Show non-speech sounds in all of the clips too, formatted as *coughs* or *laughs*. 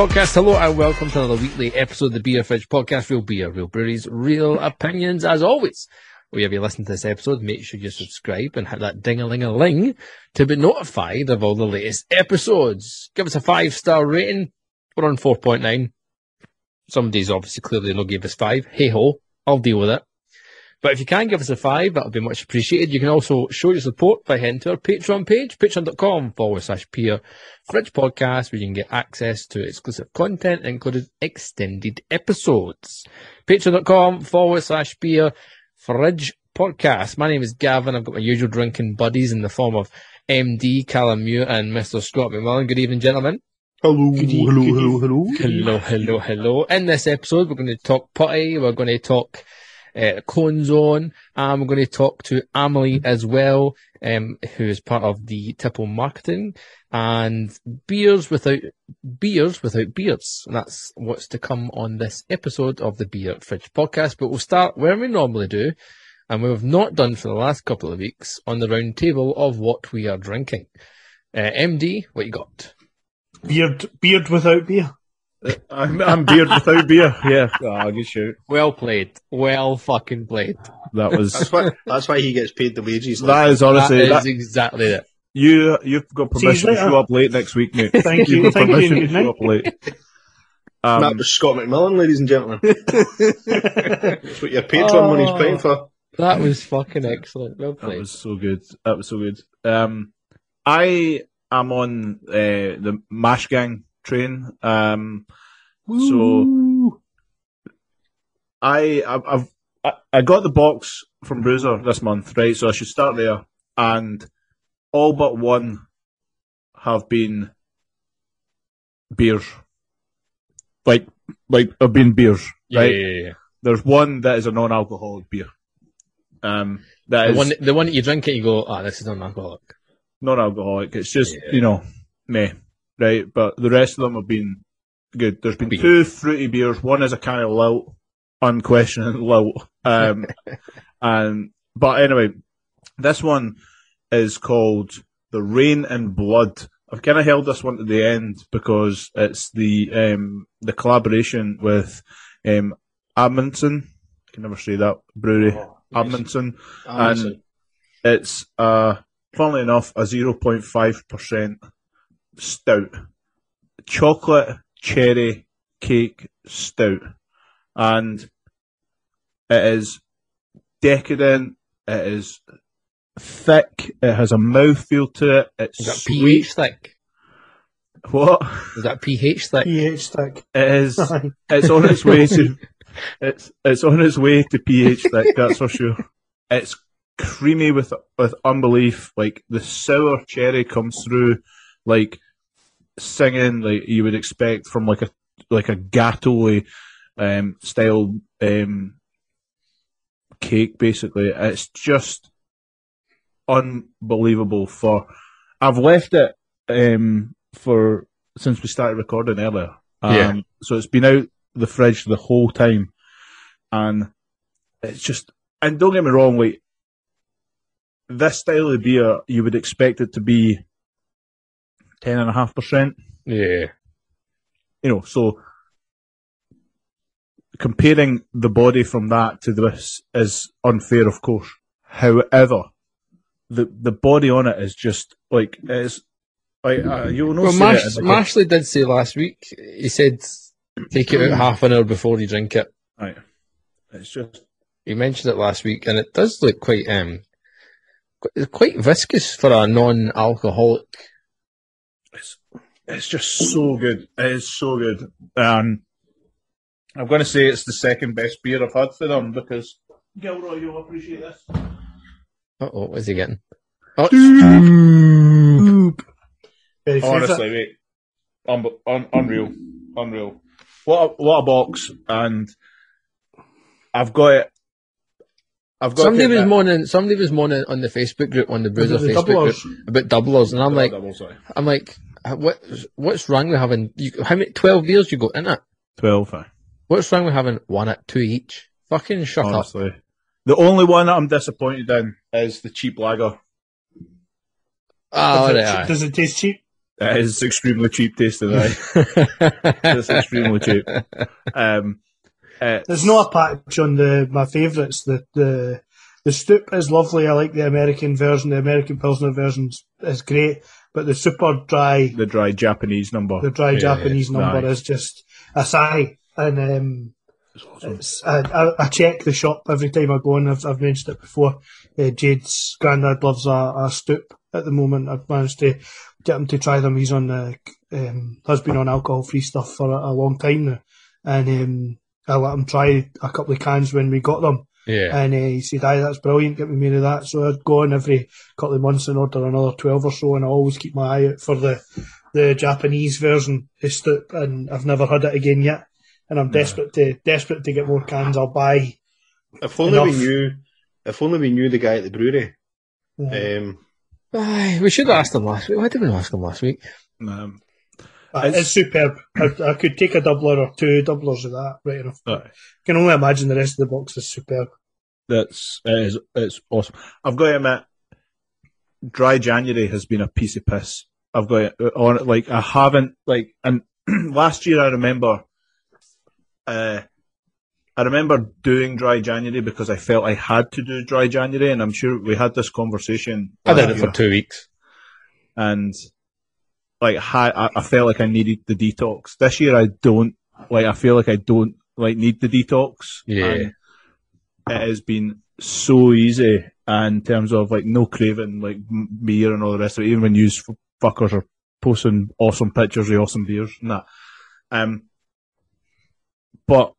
Podcast. Hello and welcome to another weekly episode of the Beer Fridge Podcast. Real beer, real breweries, real opinions. As always, wherever you listen to this episode, make sure you subscribe and hit that ding-a-ling-a-ling to be notified of all the latest episodes. Give us a five-star rating. We're on 4.9. Some days obviously clearly not give us five. Hey ho, I'll deal with it. But if you can give us a five, that would be much appreciated. You can also show your support by heading to our Patreon page, patreon.com forward slash beer fridge podcast, where you can get access to exclusive content, including extended episodes. Patreon.com forward slash beer fridge podcast. My name is Gavin. I've got my usual drinking buddies in the form of MD, Callum Muir, and Mr. Scott McMillan. Good evening, gentlemen. Hello, Good hello, good hello, hello. Hello, hello, hello. In this episode, we're going to talk putty. We're going to talk uh, Cone Zone. And we're going to talk to Amelie as well, um, who is part of the Tipple Marketing and beers without beers without beards. And that's what's to come on this episode of the Beer Fridge podcast. But we'll start where we normally do. And we've not done for the last couple of weeks on the round table of what we are drinking. Uh, MD, what you got? Beard, beard without beer. I'm, I'm beard without beer. Yeah, oh, good shout. Well played. Well fucking played. That was That's why. That's why he gets paid the wages. that is honestly that is that, exactly it. you. You've got permission to later. show up late next week, mate. Thank you, You've got thank you, permission and to good show up late. that Um, was Scott McMillan, ladies and gentlemen. *laughs* That's what your Patreon Oh. money's paying for. That was fucking excellent. Well played. that was so good. That was so good. Um, I am on uh, the Mash Gang train. Um, so I I've, I've I- I got the box from Bruiser this month, right? So I should start there, and all but one have been beers, like like have been beers, Yeah, right? yeah, yeah. There's one that is a non-alcoholic beer. Um, that The is one, the one that you drink it, you go, ah, this is non-alcoholic. non-alcoholic. It's just you know, meh, right? But the rest of them have been good. There's been two fruity beers. One is a kind of lout, unquestioning *laughs* lout. Um, *laughs* and but anyway, this one is called the Rain and Blood. I've kind of held this one to the end because it's the um the collaboration with um Amundsen. I can never say that brewery. Amundsen. Amazon. It's uh funnily enough a zero point five percent stout. Chocolate cherry cake stout. And it is decadent, it is thick, it has a mouthfeel to it, it's Is that sweet. pH thick? What? Is that pH thick? pH stick. It is *laughs* it's on its way to *laughs* it's it's on its way to pH thick, that's for sure. It's creamy with with unbelief. Like the sour cherry comes through like singing like you would expect from like a like a gateau um style um cake basically. It's just unbelievable for I've left it um for since we started recording earlier. Um, Yeah. So it's been out the fridge the whole time, and it's just. And don't get me wrong, like this style of beer, you would expect it to be ten and a half percent. Yeah. You know, so comparing the body from that to this is unfair, of course. However, the the body on it is just like it's like uh, you'll not Well, see Mash, it Mashley did say last week, he said, take it out half an hour before you drink it. Right. It's just He mentioned it last week, and it does look quite, um, quite viscous for a non-alcoholic. It's it's just so good. It is so good. Um, I'm going to say it's the second best beer I've had for them because Gilroy, you'll appreciate this. Uh-oh, what is he getting? Oh, Very favourite. Honestly, mate, un- un- unreal, unreal. What a, what a box, and I've got it. I've got somebody was moaning, somebody was moaning on the Facebook group, on the Bruiser The Facebook group, about doublers, and I'm like, Double. I'm like, uh, what, what's wrong with having, you, how many, 12 beers you got in it? twelve. aye. What's wrong with having one at two each? Fucking shut up. Honestly, the only one that I'm disappointed in is the cheap lager. Oh, does, it, aye. does it taste cheap? It is extremely cheap tasting. Aye. *laughs* it's extremely cheap. *laughs* Um, uh, There's no a patch on the my favourites. The the the stoop is lovely. I like the American version. The American Pilsner version is great, but the super dry, the dry Japanese number. the dry Yeah, Japanese number nice. is just a sigh. And um, It's awesome. it's, I, I, I check the shop every time I go in. I've, I've mentioned it before. Uh, Jade's granddad loves a, a stoop at the moment. I've managed to get him to try them. He's on the um, has been on alcohol free stuff for a, a long time now, and um, I let him try a couple of cans when we got them. yeah. And uh, he said, "Aye, that's brilliant. Get me more of that." So I'd go in every couple of months and order another twelve or so, and I always keep my eye out for the the Japanese version of Stoop, and I've never had it again yet. And I'm desperate to desperate to get more cans. I'll buy. If only we knew. If only we knew the guy at the brewery. Uh, Um, Aye, we should have asked them last week. Why didn't we ask them last week? Um, Uh, it's, superb. I, I could take a doubler or two doublers of that, right enough. aye. can only imagine the rest of the box is superb. That's it is, it's awesome. I've got to admit, dry January has been a piece of piss. I've got to, on it like I haven't like and *clears throat* last year I remember, uh, I remember doing dry January because I felt I had to do dry January, and I'm sure we had this conversation. I did last it for two weeks. and like I, I felt like I needed the detox. This year I don't like. I feel like I don't like need the detox. Yeah. And it has been so easy in terms of like no craving like beer and all the rest of it. Even when you fuckers are posting awesome pictures of awesome beers and that. Um, but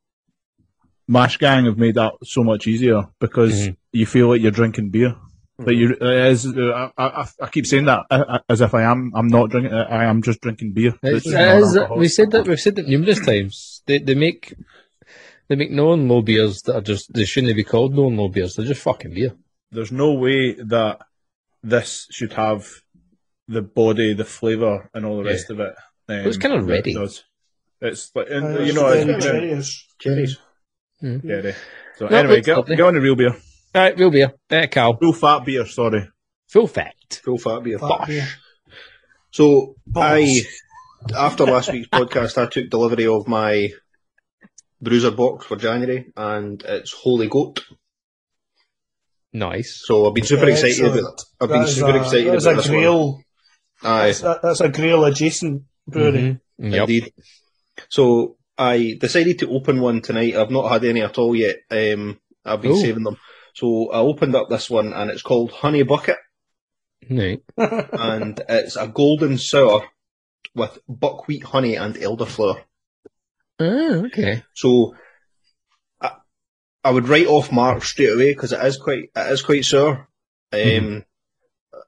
Mash Gang have made that so much easier because Mhm. you feel like you're drinking beer. Like you, it is, uh, I, I, I keep saying that uh, uh, as if I am. I'm not drinking. uh, I am just drinking beer. It's, It's it not is- alcohol. we said that we've said that numerous times. They they make they make no and low beers that are just they shouldn't be called no and low beers. They're just fucking beer. there's no way that this should have the body, the flavour, and all the Yeah. rest of it. Um, it's kinda that it ready. does. It's like and, Uh, you know, it's it's, very you know, cherries. cherries. yeah, So No, anyway, it's get, get on the real beer, All right, real beer. Uh, Cal, full fat beer. Sorry, full fact. Full fat beer. Fat beer. So Bosh. I, after last week's *laughs* podcast, I took delivery of my bruiser box for January, and it's Holy Goat. Nice. So I've been super excited. About, I've been super a- excited That is about a this one. grail. Aye, That's, that, that's a grail adjacent brewery. Mhm. Yep. indeed. So I decided to open one tonight. I've not had any at all yet. Um, I've been Ooh. saving them. So I opened up this one, and it's called Honey Bucket. Right. *laughs* and it's a golden sour with buckwheat honey and elderflower. Ah, okay. So I, I would write off Mark straight away because it is quite it is quite sour, um, Mhm.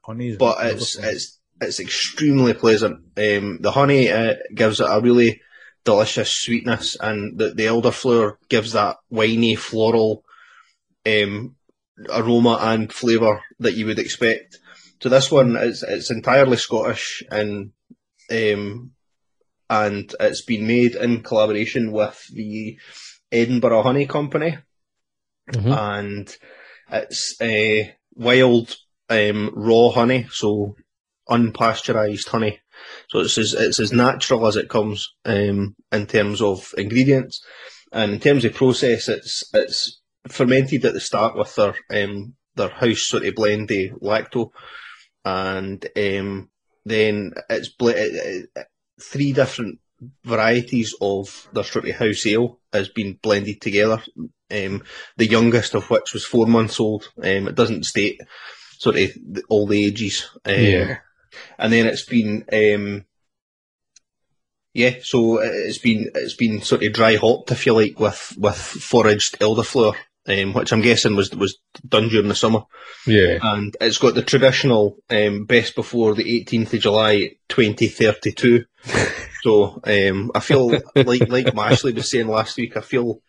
honey. but it's it's it's extremely pleasant. Um, the honey uh, gives it a really delicious sweetness, and the the elderflower gives that winey floral um, aroma and flavour that you would expect. So this one is it's entirely Scottish and um, and it's been made in collaboration with the Edinburgh Honey Company, Mhm. and it's uh, wild um, raw honey, so unpasteurized honey. So it's as it's as natural as it comes um, in terms of ingredients, and in terms of process, it's it's fermented at the start with their um, their house sort of blendy lacto, and um, then it's ble- it, it, three different varieties of their sort of house ale has been blended together. Um, the youngest of which was four months old. Um, it doesn't state sort of the, all the ages. Um, Yeah. and then it's been um, yeah, so it's been it's been sort of dry hopped, if you like, with with foraged elderflower, um, which I'm guessing was was done during the summer, Yeah. and it's got the traditional um, best before the 18th of July 2032. *laughs* so um, I feel like like Mashley was saying last week, I feel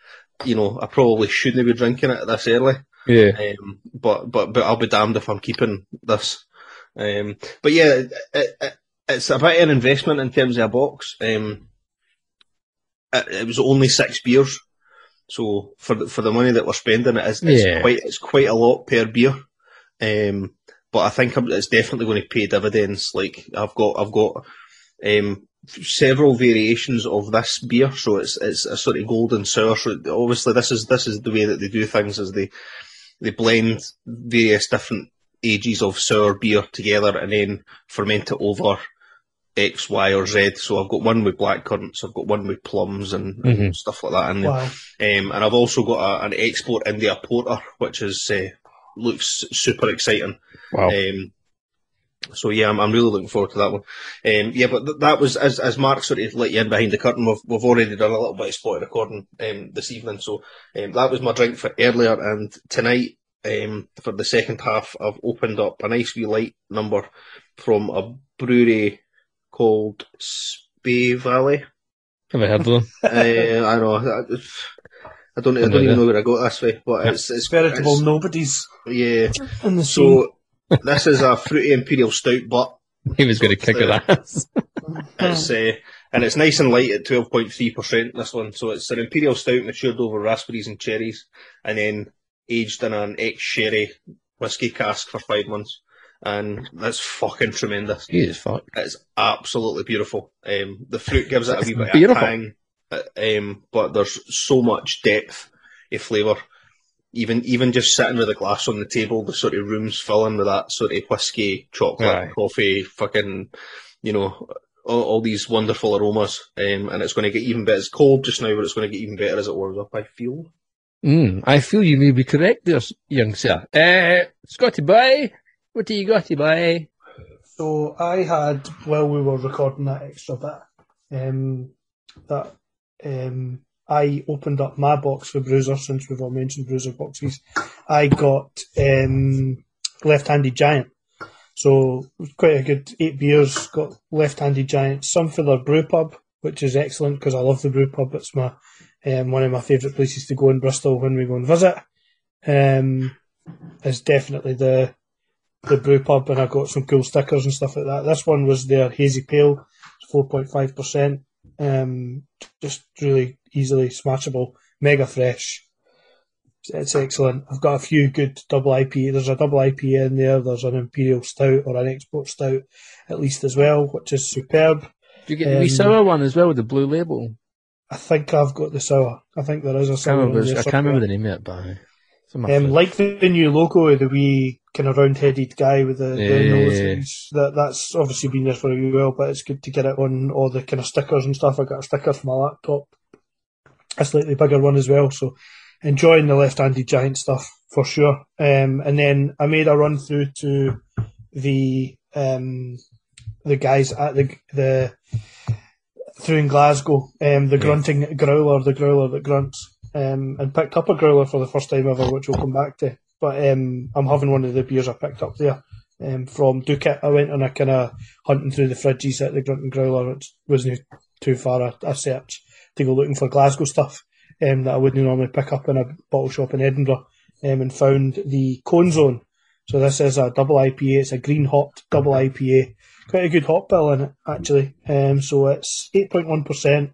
you know I probably shouldn't be drinking it this early. Yeah. Um, but but but I'll be damned if I'm keeping this. Um, but yeah, it, it, it's a bit of an investment in terms of a box. Um, it, it was only six beers, so for the, for the money that we're spending, it is it's Yeah. quite it's quite a lot per beer. Um, but I think it's definitely going to pay dividends. Like I've got I've got um, several variations of this beer. So it's it's a sort of golden sour. So obviously this is this is the way that they do things. Is they they blend various different ages of sour beer together and then ferment it over X, Y, or Z. So I've got one with black currants, I've got one with plums and, and Mhm. stuff like that in there. Wow. Um, and I've also got a, an export India porter, which is uh, looks super exciting. Wow. Um, so yeah, I'm, I'm really looking forward to that one. Um, yeah, but th- that was as as Mark sort of let you in behind the curtain. We've we've already done a little bit of spot recording um, this evening, so um, that was my drink for earlier. And tonight, um, for the second half, I've opened up a nice wee light number from a brewery called Spey Valley. Have I heard of them? *laughs* uh, I know. I, I don't. I don't even know where I got this way, but it's it's Veritable it's- nobodies Yeah. in the. So this is a fruity imperial stout, but He was going to kick her ass. *laughs* it's uh, and it's nice and light at twelve point three percent. This one, so it's an imperial stout matured over raspberries and cherries, and then aged in an ex sherry whiskey cask for five months, and that's fucking tremendous. Jesus fuck. It's absolutely beautiful. Um, the fruit gives it a wee bit beautiful. of tang, uh, um, but there's so much depth of flavour. Even even just sitting with a glass on the table, the sort of room's filling with that sort of whiskey, chocolate, Aye. coffee, fucking, you know, all, all these wonderful aromas. Um, and it's going to get even better. It's cold just now, but it's going to get even better as it warms up. I feel. Mm, I feel you may be correct there, young sir. Uh, Scotty boy, what do you got to buy? So I had while we were recording that extra bit, um, that um, I opened up my box for Bruiser since we've all mentioned Bruiser boxes. I got um, left-handed giant. So quite a good eight beers. Got left-handed giant. Some for their brew pub, which is excellent because I love the brew pub. It's my um, one of my favourite places to go in Bristol when we go and visit. Um, is definitely the the brew pub and I got some cool stickers and stuff like that. This one was their hazy pale, four point five percent. Um, just really easily smashable, mega fresh. It's excellent. I've got a few good double IPA. There's a double IPA in there. There's an imperial stout or an export stout, at least as well, which is superb. Do you get the Um, sour one as well with the blue label? I think I've got the sour. I think there is a I can't sour. remember, I can't remember the name of it, but aye. It's on my Um, like the new logo, the wee kind of round-headed guy with the, Yeah, the nose. yeah. That that's obviously been there for a while, but it's good to get it on all the kind of stickers and stuff. I got a sticker for my laptop, a slightly bigger one as well. So enjoying the left-handed giant stuff for sure. Um, and then I made a run through to the um, the guys at the the through in Glasgow, um, the grunting growler, the growler that grunts, um, and picked up a growler for the first time ever, which we'll come back to. But um, I'm having one of the beers I picked up there um, from Ducat. I went on a kind of hunting through the fridges at the grunting growler, which wasn't too far a, a search to go looking for Glasgow stuff um, that I wouldn't normally pick up in a bottle shop in Edinburgh, um, and found the Cone Zone. So this is a double IPA. It's a green hopped double IPA. Quite a good hop bill in it actually. Um, so it's eight point one percent.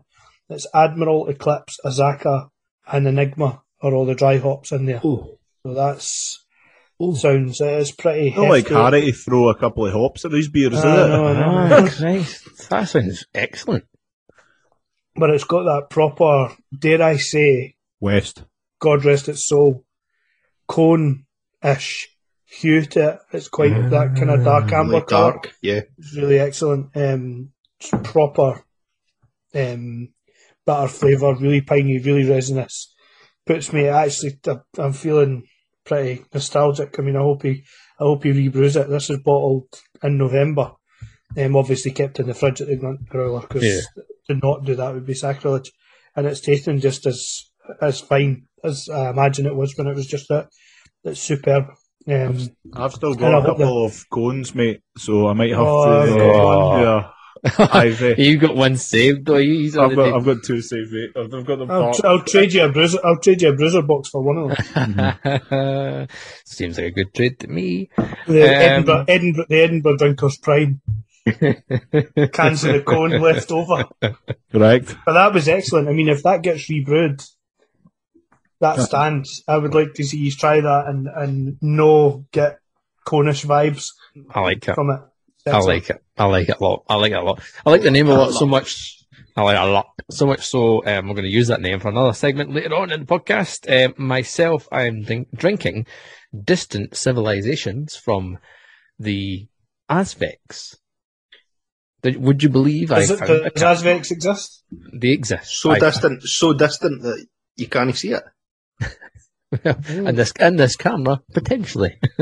It's Admiral, Eclipse, Azacca, and Enigma are all the dry hops in there. Ooh. So that's all. sounds it's pretty. I don't like hefty. Harry to throw a couple of hops at these beers, is I it? know, I know. Ah, Christ. That sounds excellent. but it's got that proper, dare I say, West. God rest its soul, cone-ish hue to it. It's quite that kind of dark amber Like colour. dark, yeah. It's really excellent. Um, it's proper, um, bitter flavour, really piney, really resinous. Puts me actually. I'm feeling pretty nostalgic. I mean, I hope he, I hope he rebrews it. This is bottled in November. Um, obviously kept in the fridge at the Grunt Growler because Yeah. to not do that would be sacrilege. And it's tasting just as as fine as I imagine it was when it was just that. It's superb. Um, I've still And I got a hope couple of cones, mate, so I might have Oh, to. I've got one. yeah. Ivy. you got one saved, though. He's I've got, already... I've got two saved, mate. I've, I've got them I'll, parked. I'll trade you a bruiser. I'll trade you a bruiser box for one of them. *laughs* Seems like a good trade to me. The Um, Edinburgh, Edinburgh, the Edinburgh Drinkers Prime *laughs* cans of the cone left over. Correct. But that was excellent. I mean, if that gets rebrewed, that stands. I would like to see you try that and and no get Cornish vibes I like it. from it. I like it. I like it a lot. I like it a lot. I like the name a lot so much. I like it a lot. So much so, um, we're going to use that name for another segment later on in the podcast. Um, myself, I'm drink- drinking Distant Civilizations from the Azvex. Th- Would you believe Does, I it, found a does can? Azvex exist? They exist. So I- distant, so distant that you can't see it. *laughs* and this, and this camera, potentially. *laughs*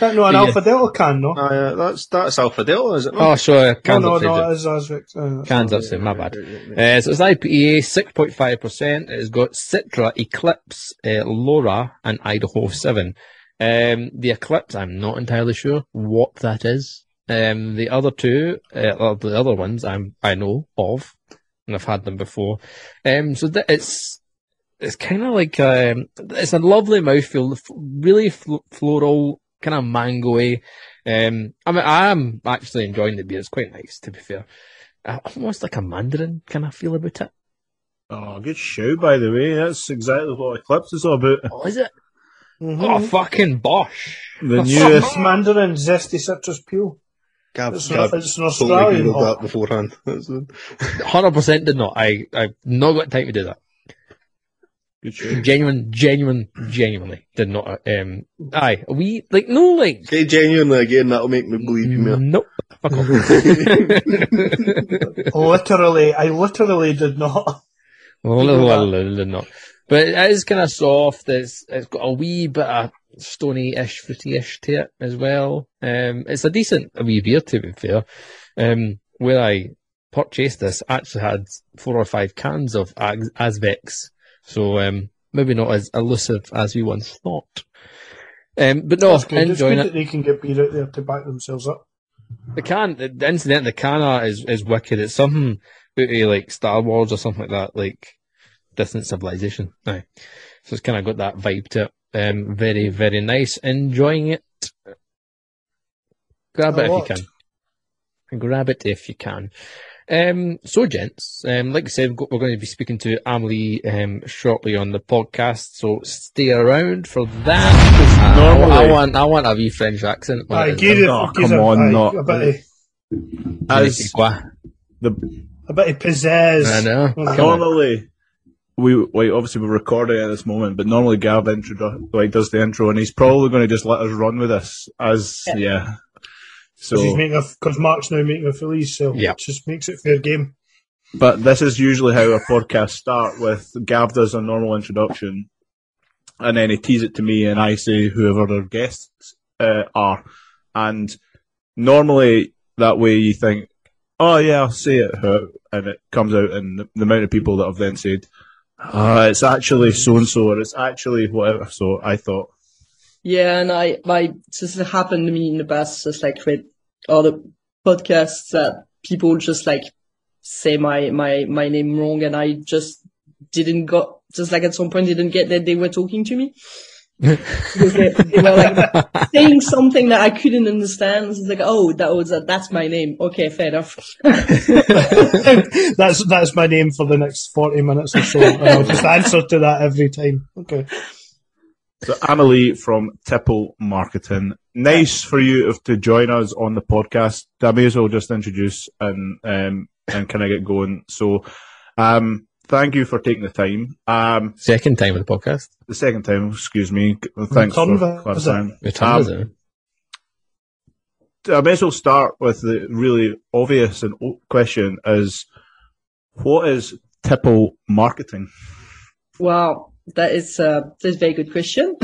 No, an Yeah. Alpha Delta can, no? Uh, that's that's Alpha Delta, is it? not? oh, sorry, no, Cans no, upside no, it is Azvex. Uh, that's Cans fine. upside, my bad. Uh, so it's IPA, 6.5%. It's got Citra, Eclipse, uh, Loral, and Idaho 7. Um, the Eclipse, I'm not entirely sure what that is. Um, the other two, uh, the other ones, I'm, I know of, and I've had them before. Um, so that it's, it's kind of like, um, it's a lovely mouthfeel, really fl- floral, kind of mangoey. Um, I mean, I am actually enjoying the beer. It's quite nice, to be fair. Uh, almost like a mandarin kind of feel about it. Oh, good show, by the way. That's exactly what Eclipse is all about. Oh, is it? Mhm. Oh, fucking Bosch. The That's newest. It's Mandarin zesty citrus peel. Gav, It's, Gav an, it's an totally Australian googled that beforehand. *laughs* 100% did not. I, I've not got time to do that. Good show. Genuine, genuine, genuinely did not. Um, aye, we, like, no, like, Say genuinely again, that'll make me believe you more. nope. Fuck off. *laughs* Literally, I literally did not. *laughs* Well, no, well, no, no, no. But it is kind of soft. It's it's got a wee bit of stony-ish, fruity-ish to it as well. Um, it's a decent wee beer to be fair. Um, where I purchased this actually had four or five cans of Az- Azvex, so um, maybe not as elusive as we once thought. Um, but no, That's good. It's enjoying good it. that they can get beer out there to back themselves up. The can, the, the incident, the can art is, is wicked. It's something like Star Wars or something like that, like Distant Civilization. Aye. So it's kind of got that vibe to it. Um, very, very nice. Enjoying it. Grab A it if you lot. can. Grab it if you can. Um, so gents, um, like I said, we've got- we're going to be speaking to Amelie, um, shortly on the podcast, so stay around for that. Uh, I- I, want, I want a wee French accent. Aye, give it, Oh, come on, aye, not- a bit of, As the a bit of pizzazz. I know. Come on. normally we like obviously we're recording at this moment, but normally Gav introdu- like does the intro, and he's probably going to just let us run with this as yeah. Because he's So, making because Mark's now making a Phillies, so Yeah. it just makes it fair game. but this is usually how our podcasts start with Gav does a normal introduction, and then he tease it to me, and I say whoever their guests uh, are, and normally that way you think, oh yeah, I'll say it, and it comes out, and the, the amount of people that have then said, uh, it's actually so and so, or it's actually whatever. So I thought, Yeah, and I, I, this has happened to me in the past, just like with other podcasts that people just like say my, my, my name wrong and I just didn't got, just like at some point didn't get that they were talking to me. because they, they were like *laughs* saying something that I couldn't understand. It's like, oh, that was, a, that's my name. Okay, fair enough. *laughs* that's that's my name for the next forty minutes or so. and I'll just answer to that every time. Okay. So Amelie from Tipple Marketing. Nice for you to join us on the podcast. I may as well just introduce and um, and kind of get going. So, um, thank you for taking the time. Um, Second time with the podcast. the second time, excuse me. Thanks for Return visit. clarifying. Return Um. I may as well start with the really obvious and question: Is what is Tipple Marketing? Well, that is, uh, that's a very good question.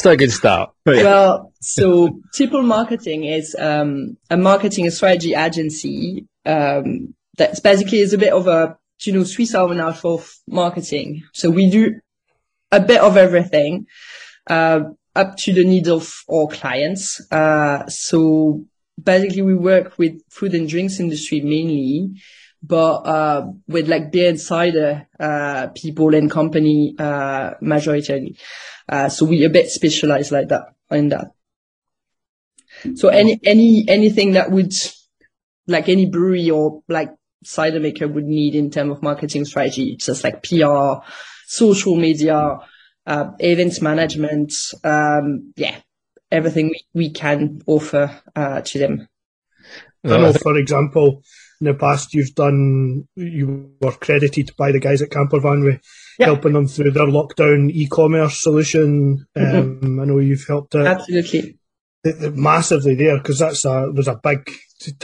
To a good start. *laughs* well, so Tipple Marketing is um, a marketing strategy agency um, that's basically is a bit of a you know Swiss Army knife of marketing. So we do a bit of everything uh, up to the needs of our clients. Uh, so basically, we work with food and drinks industry mainly. But uh, with like beer and cider uh, people and company uh, majority. Uh, so we a bit specialized like that in that. So any any anything that would like any brewery or like cider maker would need in terms of marketing strategy, just like PR, social media, uh, events management, um, yeah, everything we, we can offer uh, to them. I know, for example, in the past you've done, you were credited by the guys at Campervan with Yeah. helping them through their lockdown e-commerce solution. Mm-hmm. Um, I know you've helped out Absolutely. massively there because that's a was a big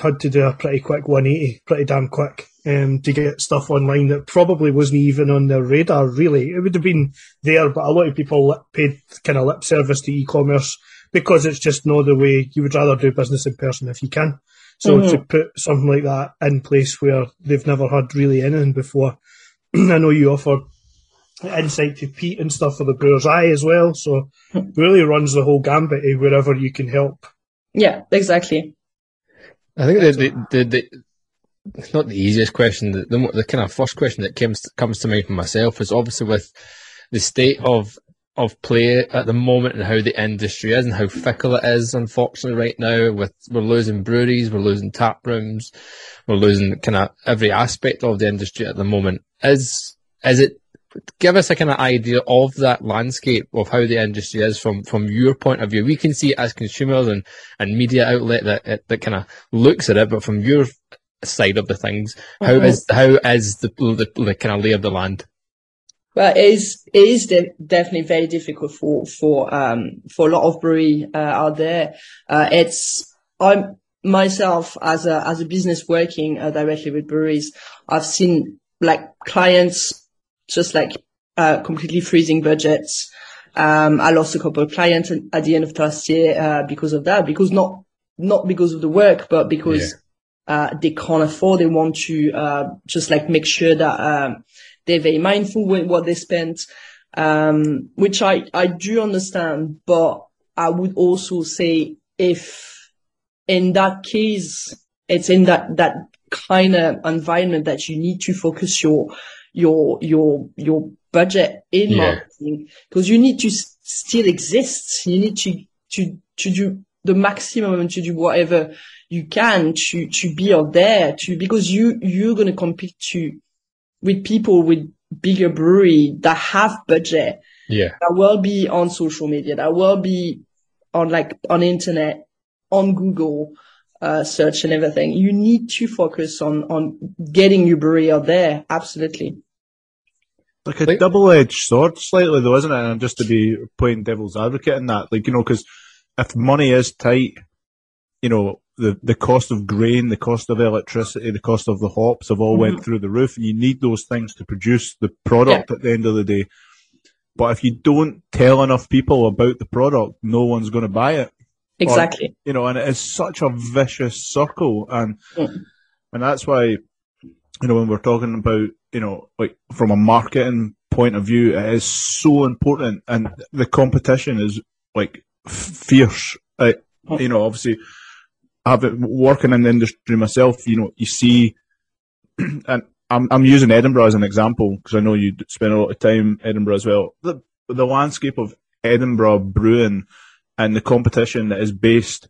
had to do a pretty quick 180, pretty damn quick, um, to get stuff online that probably wasn't even on their radar. Really, it would have been there, but a lot of people paid kind of lip service to e-commerce because it's just not the way you would rather do business in person if you can. So Mhm. to put something like that in place where they've never had really anything before, *clears throat* I know you offer insight to Pete and stuff for the Brewer's Eye as well. So really runs the whole gambit of wherever you can help. Yeah, exactly. I think the, the, the, the it's not the easiest question. The, the, the kind of first question that comes comes to mind for myself is obviously with the state of of play at the moment and how the industry is and how fickle it is. Unfortunately, right now, with we're losing breweries, we're losing tap rooms, we're losing kind of every aspect of the industry at the moment. Is is it? Give us a kind of idea of that landscape of how the industry is from from your point of view. We can see it as consumers and and media outlet that that, kind of looks at it, but from your side of the things, how Mhm. is how is the the, the kind of lay of the land? Well, it is it is de- definitely very difficult for for um for a lot of brewery uh, out there. Uh, it's I'm myself as a as a business working uh, directly with breweries. I've seen like clients just like uh, completely freezing budgets. Um, I lost a couple of clients at the end of last year uh, because of that. Because not not because of the work, but because uh, they can't afford. They want to uh, just like make sure that um, they're very mindful with what they spend, um, which I I do understand. But I would also say if in that case it's in that that kind of environment that you need to focus your your your your budget in Yeah. marketing because you need to s- still exist. You need to to to do the maximum and to do whatever you can to to be out there to because you you're gonna compete to with people with bigger brewery that have budget Yeah, that will be on social media that will be on like on internet on Google uh, search and everything. You need to focus on on getting your brewery out there. Absolutely. like a Like- double-edged sword, slightly though, isn't it? And just to be playing devil's advocate in that, like you know, because if money is tight, you know, the the cost of grain, the cost of electricity, the cost of the hops have all went through the roof, and you need those things to produce the product at the end of the day. But if you don't tell enough people about the product, no one's going to buy it Exactly. you know, and it is such a vicious circle, and Mm. and that's why, you know, when we're talking about, you know, like from a marketing point of view, it is so important, and the competition is like fierce. You know, obviously, having working in the industry myself, you know, you see, *clears throat* and I'm I'm using Edinburgh as an example because I know you spend a lot of time in Edinburgh as well. The the landscape of Edinburgh brewing and the competition that is based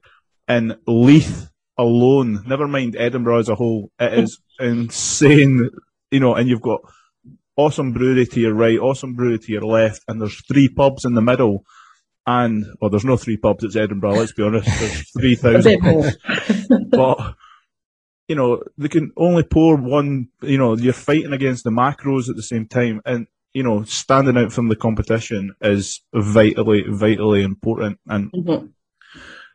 in Leith alone, never mind Edinburgh as a whole, it is insane, you know, and you've got awesome brewery to your right, awesome brewery to your left, and there's three pubs in the middle. And, well, there's no three pubs, it's Edinburgh, let's be honest. There's *laughs* 3,000 bit more. *laughs* but you know they can only pour one. You know you're fighting against the macros at the same time, and you know standing out from the competition is vitally, vitally important. And Mhm.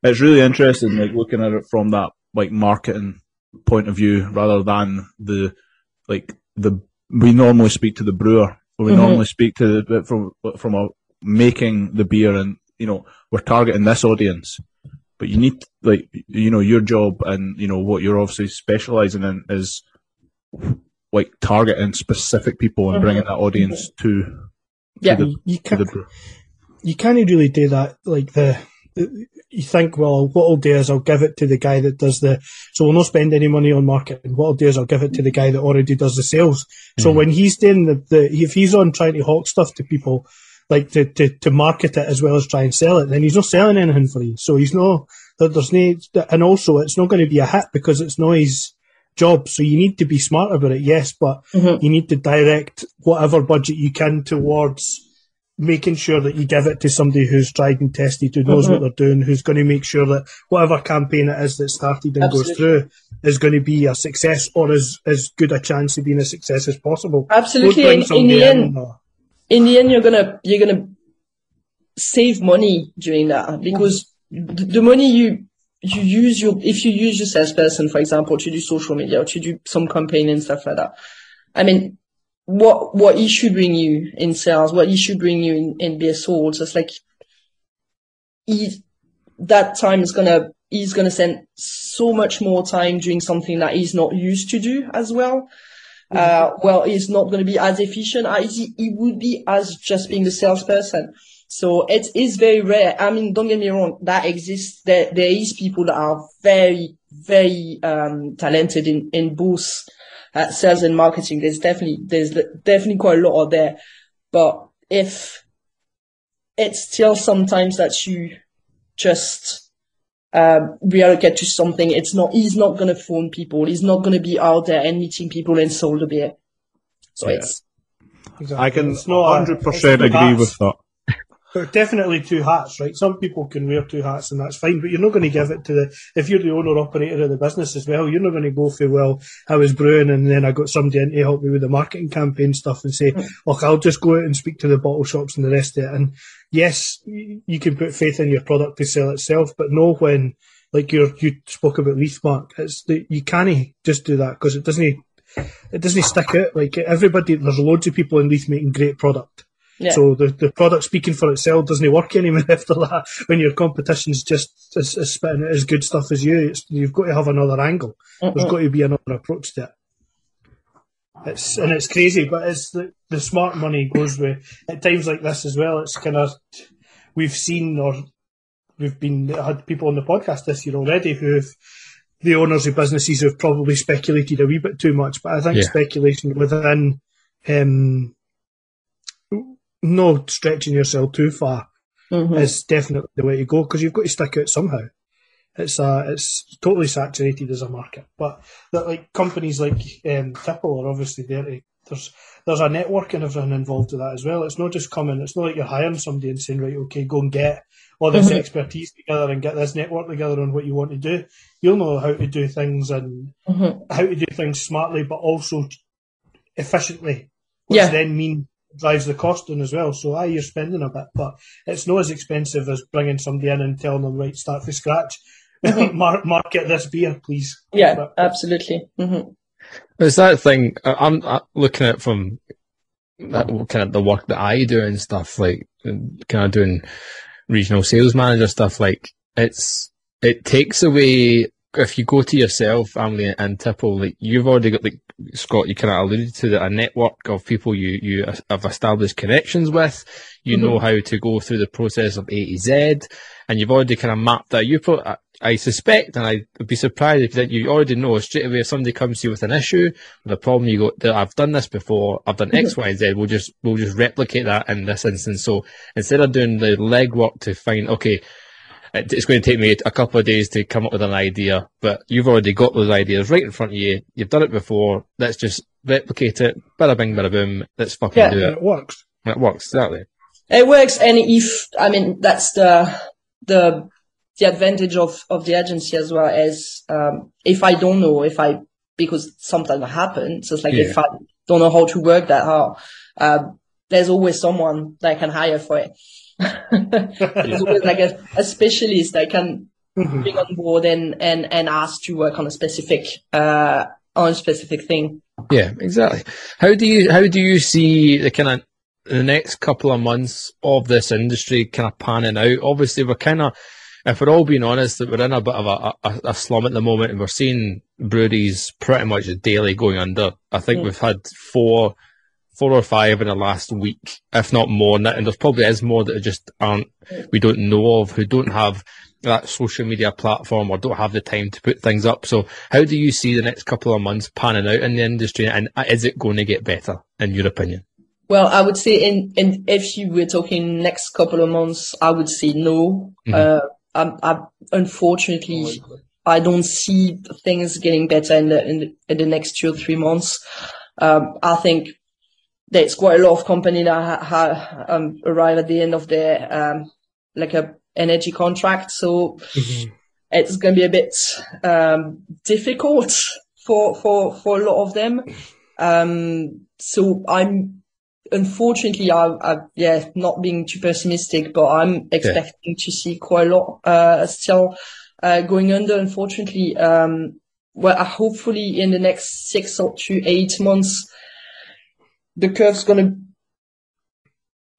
it's really interesting, like looking at it from that like marketing point of view rather than the like the we normally speak to the brewer. or We Mhm. normally speak to the, from from a making the beer, and you know we're targeting this audience. But you need like you know your job and you know what you're obviously specialising in is like targeting specific people and bringing mm-hmm. that audience mm-hmm. to Yeah. the, You can't, the you can't really do that. Like the, the- you think, well, what I'll do is I'll give it to the guy that does the. So we'll not spend any money on marketing. What I'll do is I'll give it to the guy that already does the sales. So mm-hmm. when he's doing the, the if he's on trying to hawk stuff to people, like to, to, to market it as well as try and sell it, then he's not selling anything for you. So he's no, there- there's no, and also it's not going to be a hit because it's not his job. So you need to be smart about it, yes, but Mhm. you need to direct whatever budget you can towards making sure that you give it to somebody who's tried and tested, who knows what they're doing, who's going to make sure that whatever campaign it is that started and goes through is going to be a success or as as good a chance of being a success as possible. Absolutely. In, in the end, or- in the end, you're gonna you're gonna save money doing that because the, the money you you use your if you use your salesperson, for example, to do social media or to do some campaign and stuff like that. I mean, what what he should bring you in sales, what he should bring you in in BSO, it's like he that time is gonna he's gonna spend so much more time doing something that he's not used to do as well. Uh, well, he's not going to be as efficient as he would be as just being the salesperson. So it is very rare. I mean, don't get me wrong, that exists. There, there is people that are very, very, um, talented in, in both uh, sales and marketing. There's definitely, there's definitely quite a lot out there. But if it's still sometimes that you just, um, reallocate to something. It's not, he's not going to phone people. He's not going to be out there and meeting people and sold a beer. So Yeah. it's, Exactly. I can It's not a- 100% agree with that. Are definitely two hats, right? Some people can wear two hats and that's fine, but you're not going to give it to the, if you're the owner operator of the business as well, you're not going to go for, well, I was brewing and then I got somebody in to help me with the marketing campaign stuff and say, hmm. look, I'll just go out and speak to the bottle shops and the rest of it. And yes, you can put faith in your product to sell itself, but know when, like you you spoke about Leafmark, it's the, you can't just do that because it doesn't, it doesn't stick out. Like everybody, there's loads of people in Leith making great product. Yeah. So the, the product speaking for itself doesn't work anymore *laughs* after that. When your competition's just as, as spitting out as good stuff as you, it's, you've got to have another angle. There's Mm-mm. got to be another approach to it. It's and it's crazy, but it's the, the smart money goes with at times like this as well. It's kind of we've seen or we've been had people on the podcast this year already who've the owners of businesses have probably speculated a wee bit too much. But I think Yeah. speculation within um, no stretching yourself too far Mhm. is definitely the way to go because you've got to stick out somehow. It's uh, it's totally saturated as a market, but that like companies like um, Tipple are obviously there. To, there's there's a network and everything involved with that as well. It's not just coming. It's not like you're hiring somebody and saying right, okay, go and get all this Mhm. expertise together and get this network together on what you want to do. You'll know how to do things and Mhm. how to do things smartly, but also efficiently, which Yeah. then mean drives the cost down as well. So, aye, you're spending a bit, but it's not as expensive as bringing somebody in and telling them, right, start from scratch. *laughs* Mar- market this beer, please. Yeah, But- absolutely. hmm It's that thing. I- I'm uh, looking at it from that kind of the work that I do and stuff like kind of doing regional sales manager stuff. Like it's it takes away if you go to yourself, family, and Tipple. Like you've already got like Scott. You kind of alluded to that a network of people you you have established connections with. You mm-hmm. know how to go through the process of A to Z, and you've already kind of mapped that. You pro- I- suspect, and I'd be surprised if that you already know straight away if somebody comes to you with an issue, with a problem, you go, "Th- I've done this before, I've done X, mm-hmm. Y, Z, we'll just, we'll just replicate that in this instance. So instead of doing the legwork to find, okay, it's going to take me a couple of days to come up with an idea, but you've already got those ideas right in front of you. You've done it before. Let's just replicate it. Bada bing, bada boom. Let's fucking Yeah. do And it. it works. It works, exactly. It works, and if I mean that's the the the advantage of of the agency as well as um, if I don't know if I because sometimes it happens. It's like Yeah. if I don't know how to work that hard, um, there's always someone that I can hire for it. There's always like a, a specialist I can Mhm. bring on board and and and ask to work on a specific uh on a specific thing. Yeah, exactly. How do you how do you see the kind of the next couple of months of this industry kind of panning out? Obviously, we're kind of, if we're all being honest, that we're in a bit of a, a, a slum at the moment, and we're seeing breweries pretty much daily going under. I think Mm. we've had four, four or five in the last week, if not more. And there's probably is more that just aren't we don't know of who don't have that social media platform or don't have the time to put things up. So how do you see the next couple of months panning out in the industry and is it going to get better in your opinion? Well, I would say in, in if you were talking next couple of months, I would say no. Mhm. Uh, I'm, I, unfortunately, I don't see things getting better in the, in the, in the next two or three months. Um, I think there's quite a lot of company that ha, um, arrive at the end of their um, like a energy contract, so Mhm. it's going to be a bit um, difficult for for for a lot of them. Um, so I'm unfortunately, I, I yeah, not being too pessimistic, but I'm expecting to see quite a lot uh, still uh, going under. Unfortunately, um, well, hopefully in the next six or to eight months, the curve's gonna.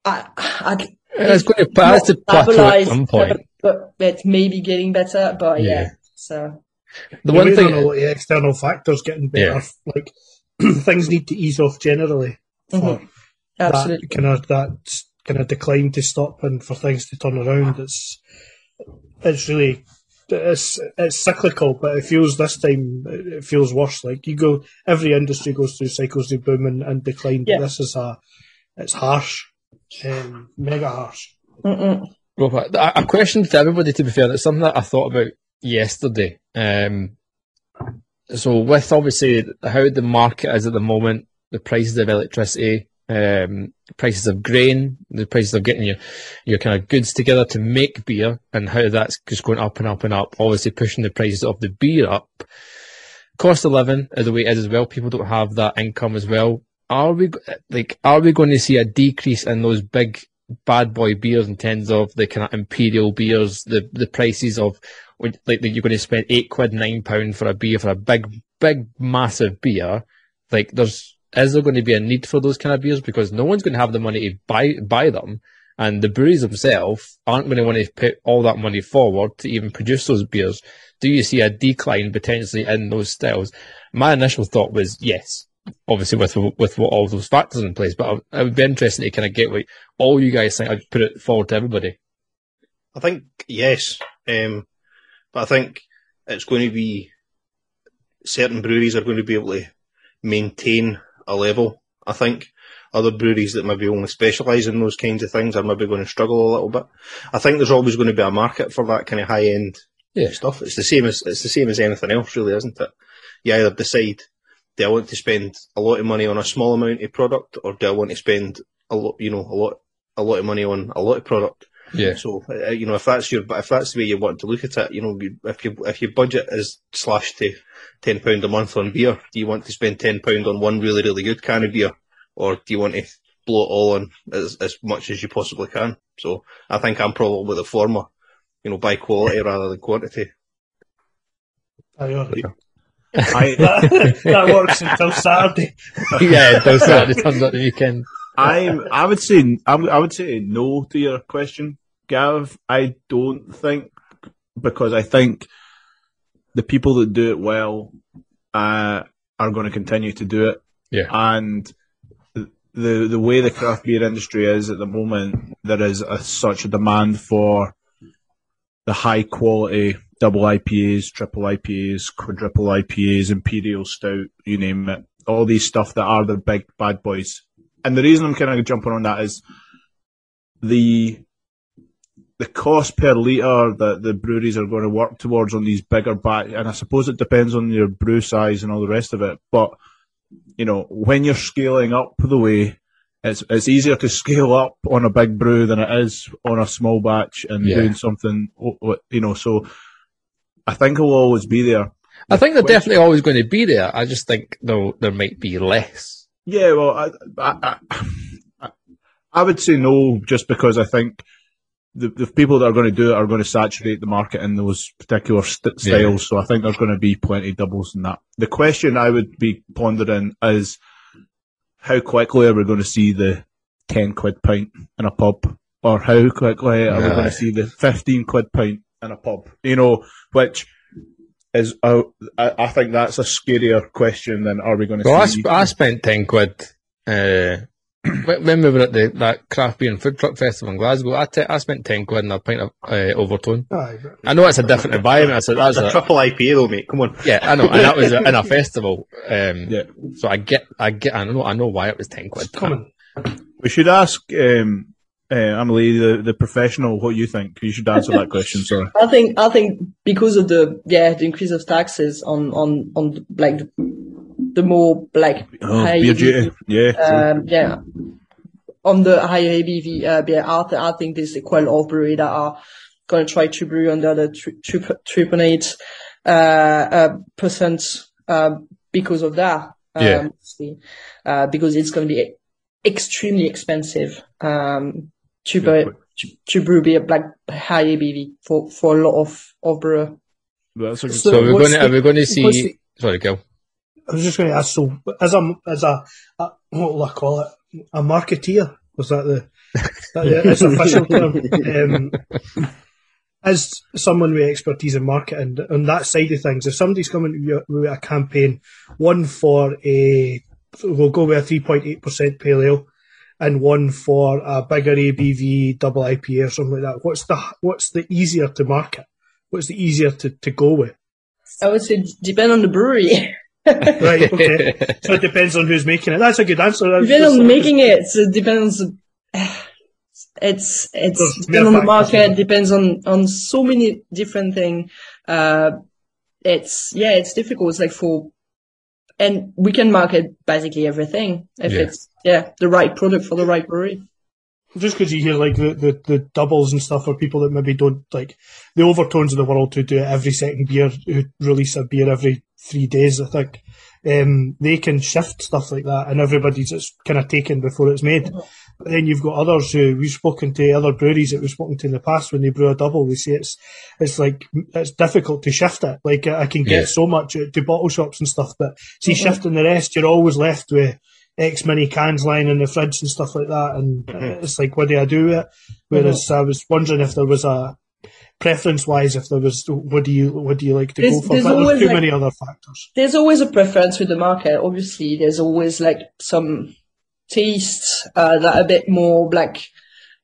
I, I, It's going to pass to plateau at some point. but it's maybe getting better. But yeah, Yeah. so The You're one thing, on a lot of external factors getting better. Like *clears throat* things need to ease off generally for Mhm. absolutely. that kind of that kind of decline to stop and for things to turn around. It's it's really it's it's cyclical, but it feels this time it feels worse. Like you go, every industry goes through cycles of boom and, and decline. But this is a it's harsh, um, mega harsh. Mm-mm. Robert, a a question to everybody, to be fair, that's something that I thought about yesterday. Um, so with obviously how the market is at the moment, the prices of electricity, um, prices of grain, the prices of getting your, your kind of goods together to make beer and how that's just going up and up and up, obviously pushing the prices of the beer up. Cost of living is the way it is as well. People don't have that income as well. Are we, like, are we going to see a decrease in those big bad boy beers in terms of the kind of imperial beers, the the prices of like you're going to spend eight quid, nine pound for a beer for a big, big, massive beer. Like, there's is there going to be a need for those kind of beers because no one's going to have the money to buy buy them, and the breweries themselves aren't going to want to put all that money forward to even produce those beers. Do you see a decline potentially in those styles? My initial thought was yes, obviously with with what all those factors in place. But it would be interesting to kind of get what all you guys think. I'd put it forward to everybody. I think yes, um, but I think it's going to be certain breweries are going to be able to maintain a level. I think other breweries that maybe only specialise in those kinds of things are maybe going to struggle a little bit. I think there's always going to be a market for that kind of high end Yeah. stuff. It's the same as it's the same as anything else, really, isn't it? You either decide do I want to spend a lot of money on a small amount of product, or do I want to spend a lot, you know, a lot, a lot of money on a lot of product. Yeah. So uh, you know, if that's your, but if that's the way you want to look at it, you know, if you, if your budget is slashed to ten pound a month on beer, do you want to spend ten pound on one really really good can of beer, or do you want to blow it all on as as much as you possibly can? So I think I'm probably the former, you know, by quality rather than quantity. Aye, all right. I, that, that works until Saturday. *laughs* yeah, it does that. It turns out the weekend. I, I would say, I would, I would say no to your question, Gav. I don't think because I think the people that do it well uh, are going to continue to do it. Yeah. And the the way the craft beer industry is at the moment, there is a, such a demand for the high quality double IPAs, triple IPAs, quadruple IPAs, imperial stout, you name it. All these stuff that are the big bad boys. And the reason I'm kind of jumping on that is the the cost per litre that the breweries are going to work towards on these bigger batch, and I suppose it depends on your brew size and all the rest of it. But you know, when you're scaling up the way, it's it's easier to scale up on a big brew than it is on a small batch and Yeah. doing something. You know, so I think it'll always be there. I think they're definitely always going to be there. I just think though there might be less. Yeah, well, I, I, I, I would say no, just because I think the, the people that are going to do it are going to saturate the market in those particular st- Yeah. styles. So I think there's going to be plenty of doubles in that. The question I would be pondering is how quickly are we going to see the 10 quid pint in a pub? Or how quickly are we going to see the 15 quid pint in a pub? You know, which is, uh, I, I think that's a scarier question than are we going to Well, I, sp- I spent ten quid uh, *clears throat* when when we were at the that craft beer and food truck festival in Glasgow. I te- I spent ten quid in a pint of uh, Overtone. Aye, but I know it's a different environment. I said that's a a, triple IPA though, mate. Come on. yeah, I know, and that was *laughs* in a festival. Um, Yeah. So I get, I get, I don't know, I know why it was ten quid. it's coming. We should ask um, uh, Amelie, the, the professional, what you think. You should answer that question. Sorry. *laughs* I think I think because of the yeah the increase of taxes on on on like the, the more like Oh, high beer duty. Yeah. um, yeah, on the higher ABV uh, beer, I, I think there's quite a lot of brewery that are going to try to brew under the triple triple eight uh, uh, percent uh, because of that. Um, Yeah. uh, because it's going to be extremely expensive um, to, brew, to, to brew beer like high ABV for, for a lot of of brewer. That's a good So So we're what's going to, are we going to see, the- sorry, Gil. I was just going to ask, so as a, as a, a what will I call it? A marketeer? Was that the, that the *laughs* that's official term? Um, as someone with expertise in marketing, on that side of things, if somebody's coming to you with a campaign, one for a, we'll go with a 3.8% pale ale, and one for a bigger ABV double IPA or something like that, what's the, what's the easier to market? What's the easier to, to go with? I would say depend on the brewery. *laughs* Right, okay. *laughs* so it depends on who's making it. That's a good answer. That's- depends on making it. So it depends. It's it's There's depends on the market. yeah. Depends on on so many different things. Uh, it's yeah, it's difficult. It's like for, and we can market basically everything if Yeah. it's yeah the right product for the right brewery. Just because you hear like the, the, the doubles and stuff for people that maybe don't like the Overtones of the world who do it every second beer, who release a beer every three days, I think. Um, they can shift stuff like that and everybody's just kind of taken before it's made. But then you've got others who we've spoken to other breweries that we've spoken to in the past when they brew a double, they say it's, it's like, it's difficult to shift it. Like I can get Yeah. so much uh, to bottle shops and stuff, but see shifting the rest, you're always left with X many cans lying in the fridge and stuff like that. And uh, it's like, what do I do with it? Whereas I was wondering if there was a preference wise, if there was, what do you, what do you like to There's- go for? there's But there's too like- many other factors. There's always a preference with the market. Obviously, there's always like some tastes uh, that are a bit more like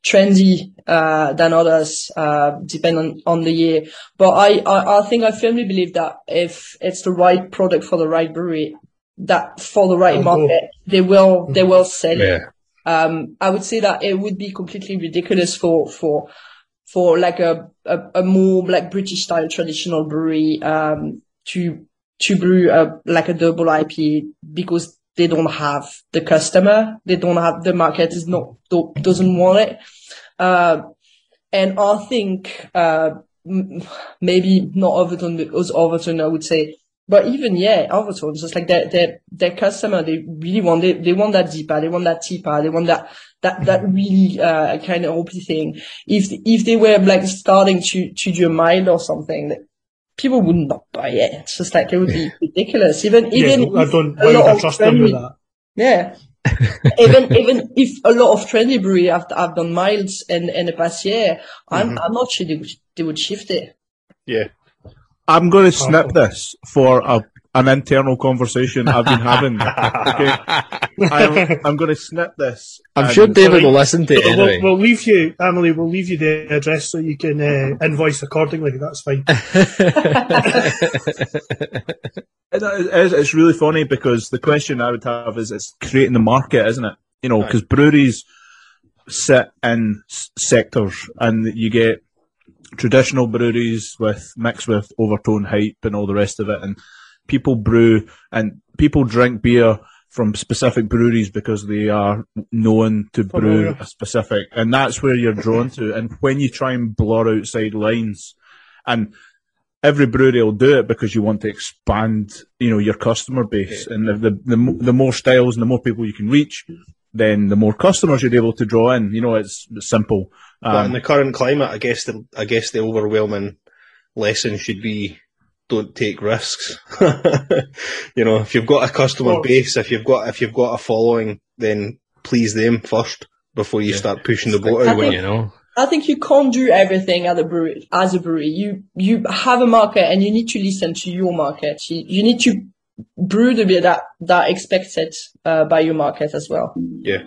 trendy uh, than others, uh, depending on, on the year. But I, I, I think I firmly believe that if it's the right product for the right brewery, that for the right They'll market, they will they will sell it. Um, I would say that it would be completely ridiculous for for for like a a, a more like British style traditional brewery um, to to brew a like a double IPA because they don't have the customer, they don't have the market is not doesn't want it. Uh, and I think uh, maybe not Overtone because Overtone I would say but even yeah, Overtone, just like their their their customer, they really want they, they want that deeper, they want that cheaper, they want that that that really uh kind of OP thing. If if they were like starting to to do a mild or something, people would not buy it. It's just like it would be *laughs* ridiculous. Even even yeah, I if don't, a lot I of trust them with trendy- that? yeah. *laughs* even even if a lot of trendy brewery have have done miles in in the past year, I'm Mm-hmm. I'm not sure they would they would shift it. Yeah. I'm going to snip this for a, an internal conversation I've been having. Okay, *laughs* I'm, I'm going to snip this. I'm sure David will listen to it We'll, anyway. we'll leave you, Amelie. We'll leave you the address so you can uh, *laughs* invoice accordingly. That's fine. *laughs* It is, it's really funny because the question I would have is it's creating the market, isn't it? You know, because breweries sit in s- sectors and you get traditional breweries with mixed with Overtone hype and all the rest of it and people brew and people drink beer from specific breweries because they are known to brew Familiar. a specific and that's where you're drawn to and when you try and blur outside lines and every brewery will do it because you want to expand, you know, your customer base. And the, the, the, the more styles and the more people you can reach, then the more customers you're able to draw in. You know, it's simple. But in Um, the current climate, I guess the I guess the overwhelming lesson should be don't take risks. *laughs* you know, if you've got a customer base, if you've got if you've got a following, then please them first before you start pushing the boat I out. with you know. I think you can't do everything at a brewery, as a brewery. You, you have a market and you need to listen to your market. You, you need to brew the beer that, that expected, uh, by your market as well. Yeah.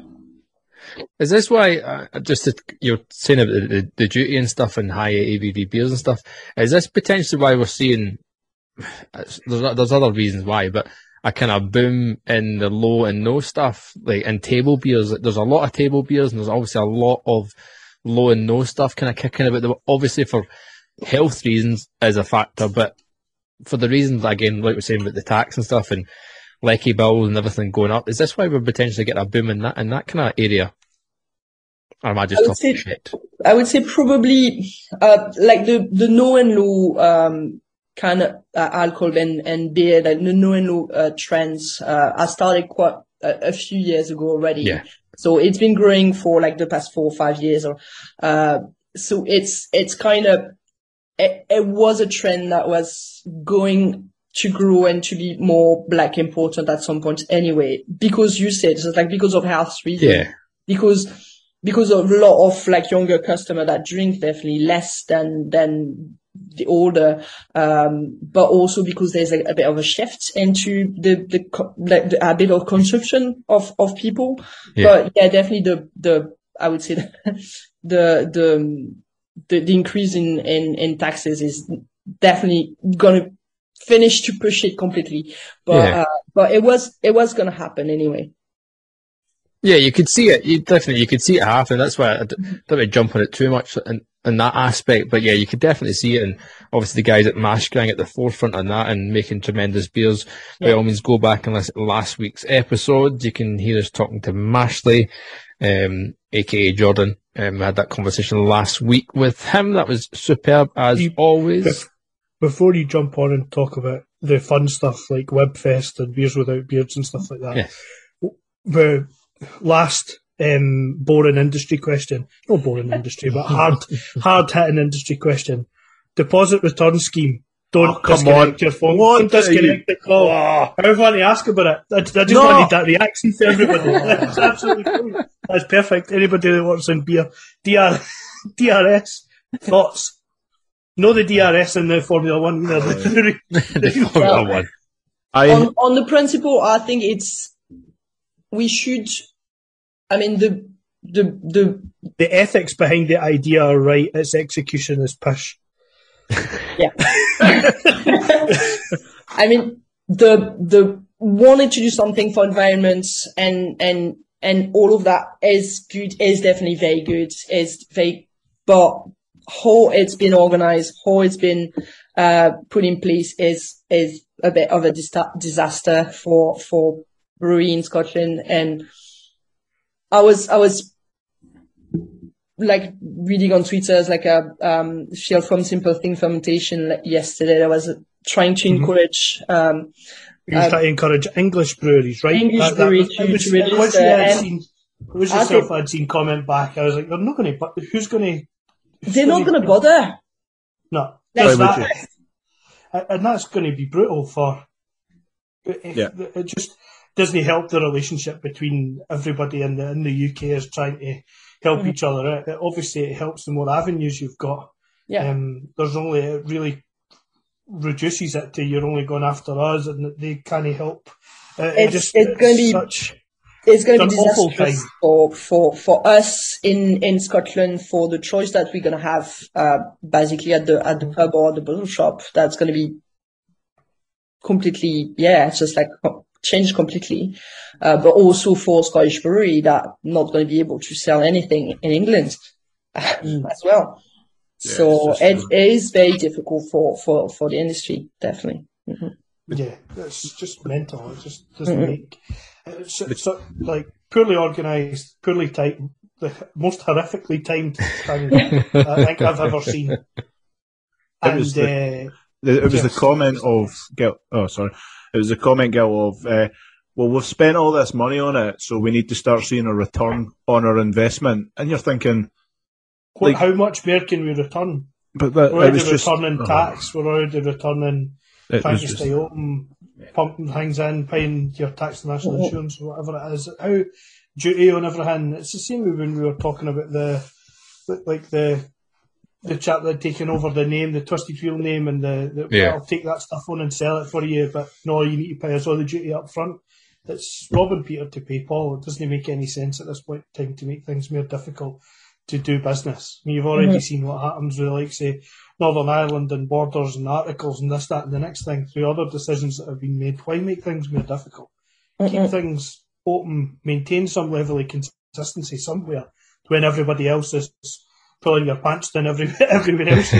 Is this why, uh, just you're saying about the, the, duty and stuff and high ABV beers and stuff, is this potentially why we're seeing, there's, there's other reasons why, but a kind of boom in the low and no stuff, like in table beers. There's a lot of table beers and there's obviously a lot of low and no stuff kind of kicking about. Obviously for health reasons is a factor, but for the reasons, again, like we're saying about the tax and stuff and lecky bills and everything going up. Is this why we're potentially getting a boom in that in that kind of area? Or am I just I would talking say- shit? I would say probably uh, like the the no and low um, kind of uh, alcohol and and beer, like the no and low uh, trends. Uh, I started quite a, a few years ago already. Yeah. So it's been growing for like the past four or five years, or uh, so it's it's kind of it, it was a trend that was going to grow and to be more black important at some point anyway, because you said it's like because of health reasons Yeah, because because of a lot of like younger customer that drink definitely less than than the older, um, but also because there's a, a bit of a shift into the the, the habit of consumption of of people. Yeah. But yeah, definitely the the I would say the *laughs* the the the, the increase in, in in taxes is definitely gonna finish to push it completely. But Yeah. uh, but it was it was gonna happen anyway. yeah, you could see it. You definitely you could see it happen. That's why I d- don't to jump on it too much in, in that aspect. But yeah, you could definitely see it. And obviously, the guys at Mashgang at the forefront on that and making tremendous beers. By Yeah. all means, go back and listen to last week's episode. You can hear us talking to Mashley, um, aka Jordan. Um, we had that conversation last week with him. That was superb as always. Before you jump on and talk about the fun stuff like Webfest and Beers Without Beards and stuff like that, Yeah. the last um, boring industry question, no boring industry, but hard, *laughs* hard hitting industry question. Deposit return scheme. Don't Oh, come disconnect on. your phone. What Don't you- disconnect the call. I want to ask about it. I, I just No. wanted that reaction for everybody. *laughs* That's absolutely fine. That's perfect. Anybody that works in beer, DR, DRS *laughs* thoughts. Know the DRS in the Formula One. You know, the, oh, *laughs* the Formula One. I on on the principle, I think it's we should. I mean the the the the ethics behind the idea are right. Its execution is push. *laughs* yeah. I mean the the wanting to do something for environments and and and all of that is good is definitely very good is very but how it's been organized how it's been uh put in place is is a bit of a dista- disaster for for brewery in Scotland and I was I was like reading on Twitter as like a um Phil from Simple Things Fermentations yesterday. I was uh, trying to Mhm. encourage um You Um, try to encourage English breweries, right? English That- that breweries was- to- it was- to it was their- you I'd and- seen- it was yourself think- I'd seen comment back. I was like, they're not going to, who's going to? They're not going to bother. No, That's that, and that's going to be brutal for. Yeah. It just doesn't help the relationship between everybody in the in the UK is trying to help Mhm. each other out. It- obviously, it helps the more avenues you've got. Yeah. Um, there's only it really reduces it to you're only going after us, and they can't help. Uh, it It's- just it's gonna be- such. It's going to be It's an awful disastrous for, for, for us in, in Scotland for the choice that we're going to have, uh, basically at the, at the pub or the bottle shop. That's going to be completely, yeah, it's just like co- changed completely. Uh, but also for Scottish brewery that not going to be able to sell anything in England *laughs* as well. Yeah, so it's it just, is very difficult for, for, for the industry, definitely. hmm Yeah, it's just mental. It just doesn't Mhm. make. It's, like poorly organised, poorly timed, the most horrifically timed thing I think I've ever seen. And was uh, the- it was the comment of Gil. Oh, sorry. It was the comment, Gil, of uh, well, we've spent all this money on it, so we need to start seeing a return on our investment. And you're thinking, what, like- how much more can we return? but that, We're it already was just returning oh, tax. We're already returning It trying was to stay open, pumping things in, paying your tax and national Mhm. insurance, or whatever it is. How duty on everything. It's the same when we were talking about the like the the chap that had taken over the name, the Twisted Wheel name, and the, the Yeah. I'll take that stuff on and sell it for you, but no, you need to pay us all the duty up front. It's robbing Peter to pay Paul. It doesn't make any sense at this point in time to make things more difficult to do business. I mean, you've already Mhm. seen what happens with, like, say, Northern Ireland and borders and articles and this, that, and the next thing through other decisions that have been made. Why make things more difficult? Keep Mhm. things open, maintain some level of consistency somewhere when everybody else is pulling your pants down every, *laughs* everywhere else.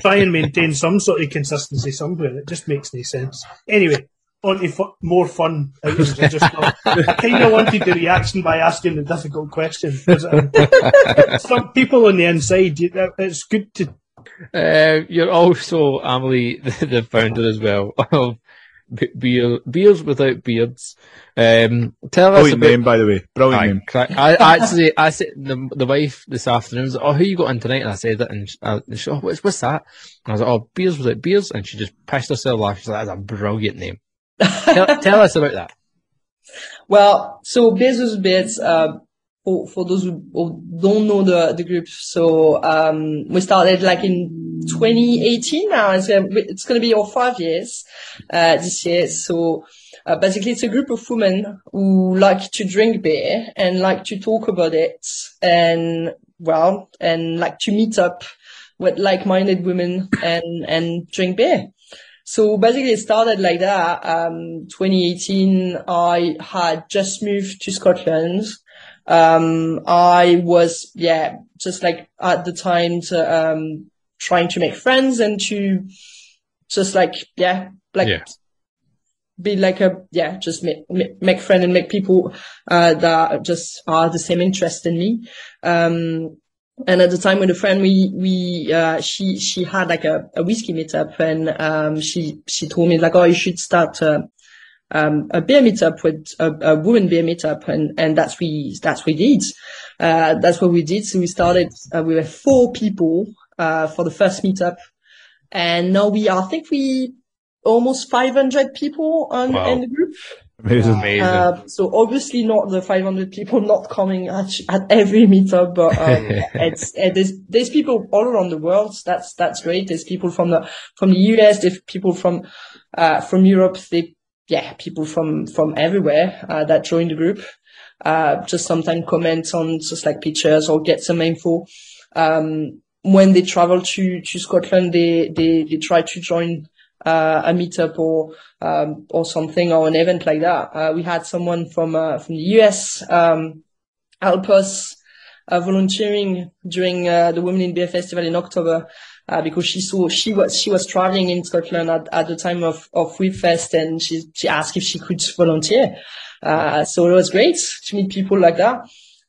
Try and maintain some sort of consistency somewhere. It just makes no sense. Anyway, onto fu- more fun outings. I just I kind of wanted the reaction by asking the difficult question. *laughs* some people on the inside, uh, it's good to. Uh, you're also Amelie, *laughs* the, the founder as well *laughs* of Beer, Beers Without Beards. Um, tell us Brilliant about. name, by the way. Brilliant Aye, name. crack. I I actually, I said the the wife this afternoon was like, "Oh, who you got on tonight?" And I said it, and she, uh, she "Oh, what's what's that?" And I was like, "Oh, beers without beers," and she just pissed herself off. She's like, "That's a brilliant name." *laughs* tell, tell us about that. Well, so Bezos Bits, uh, for, for those who, don't know the, the group, so, um, we started like in 2018 now. It's, gonna- it's going to be our five years, uh, this year. So, uh, basically it's a group of women who like to drink beer and like to talk about it and, well, and like to meet up with like-minded women and, and drink beer. So basically it started like that. Um, 2018, I had just moved to Scotland. Um, I was, yeah, just like at the time to, um, trying to make friends and to just like, yeah, like Yeah. be like a, yeah, just make, make, friends and make people, uh, that just are the same interest in me. Um, and at the time with a friend, we, we, uh, she, she had like a, a whiskey meetup and, um, she, she told me like, oh, you should start, uh, um, a beer meetup with a, a woman beer meetup. And, and that's we, that's we did. Uh, that's what we did. So we started, uh, we were four people, uh, for the first meetup. And now we are, I think we almost 500 people on, Wow. in the group. Amazing. Amazing. Uh, so obviously not the 500 people not coming at, at every meetup, but um, *laughs* it's uh, there's there's people all around the world. That's that's great. There's people from the from the US. There's people from uh, from Europe. They yeah, people from from everywhere uh, that join the group. Uh, just sometimes comment on just like pictures or get some info. Um, when they travel to to Scotland, they they they try to join uh, a meetup or um, or something or an event like that. Uh, we had someone from uh, from the US um, help us uh, volunteering during uh, the Women in Beer Festival in October uh, because she saw she was she was traveling in Scotland at, at the time of of WeFest and she she asked if she could volunteer. Uh, so it was great to meet people like that.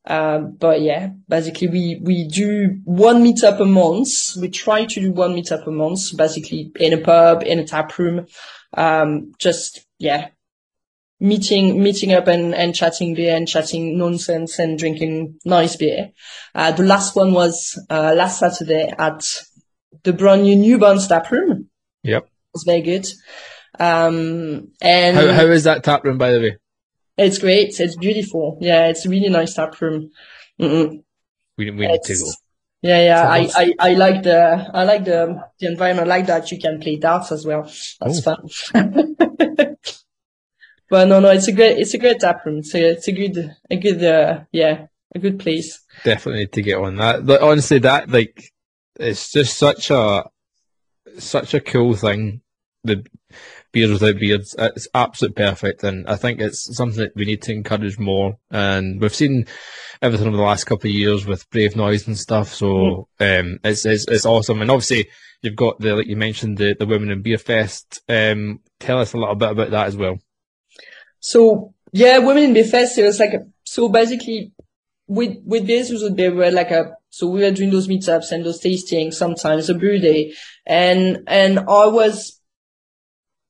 Um, but yeah, basically we, we do one meetup a month. We try to do one meetup a month, basically in a pub, in a tap room. Um, just, yeah, meeting, meeting up and, and chatting beer and chatting nonsense and drinking nice beer. Uh, the last one was, uh, last Saturday at the brand new Newbarns tap room. Yep. It was very good. Um, and How, how is that tap room, by the way? it's great. It's beautiful. Yeah, it's a really nice tap room. Mm-mm. We, we need to go. Yeah, yeah. I, I, I like the, I like the, the environment. I like that you can play darts as well. That's fun. *laughs* but no, no, it's a great, it's a great tap room. It's a, it's a good, a good, uh, yeah, a good place. Definitely need to get on that. But honestly, that like it's just such a such a cool thing. The beers without beards, it's absolute perfect, and I think it's something that we need to encourage more. And we've seen everything over the last couple of years with Brave Noise and stuff. So um, it's, it's it's awesome. And obviously, you've got the like you mentioned the the Women in Beer Fest. Um, tell us a little bit about that as well. So yeah, Women in Beer Fest, it was like, a, so basically with, with this, was they were like a, so we were doing those meetups and those tastings, sometimes a brew day. And, and I was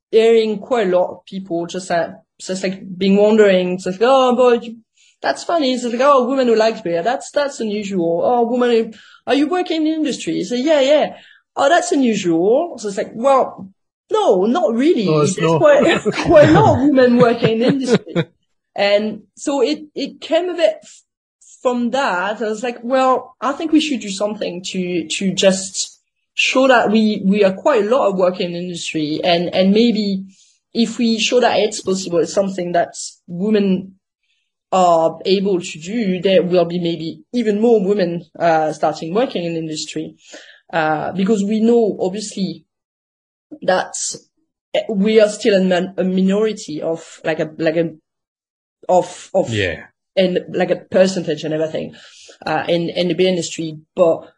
hearing quite a lot of people just that, just like being wondering, it's like, oh, but you- that's funny. It's like, oh, woman who likes beer. That's, that's unusual. Oh, woman, who, are you working in the industry? So yeah, yeah. Oh, that's unusual. So it's like, well, no, not really. It's There's not. quite, *laughs* quite a lot of women working in the industry. *laughs* And so it, it came a bit from that. I was like, well, I think we should do something to, to just show that we, we are quite a lot of work in industry and, and maybe if we show that it's possible, it's something that women are able to do, there will be maybe even more women, uh, starting working in industry. Uh, because we know obviously that we are still a, min- a minority of like a, like a, of, of Yeah, and like a percentage and everything uh, in in the beer industry. But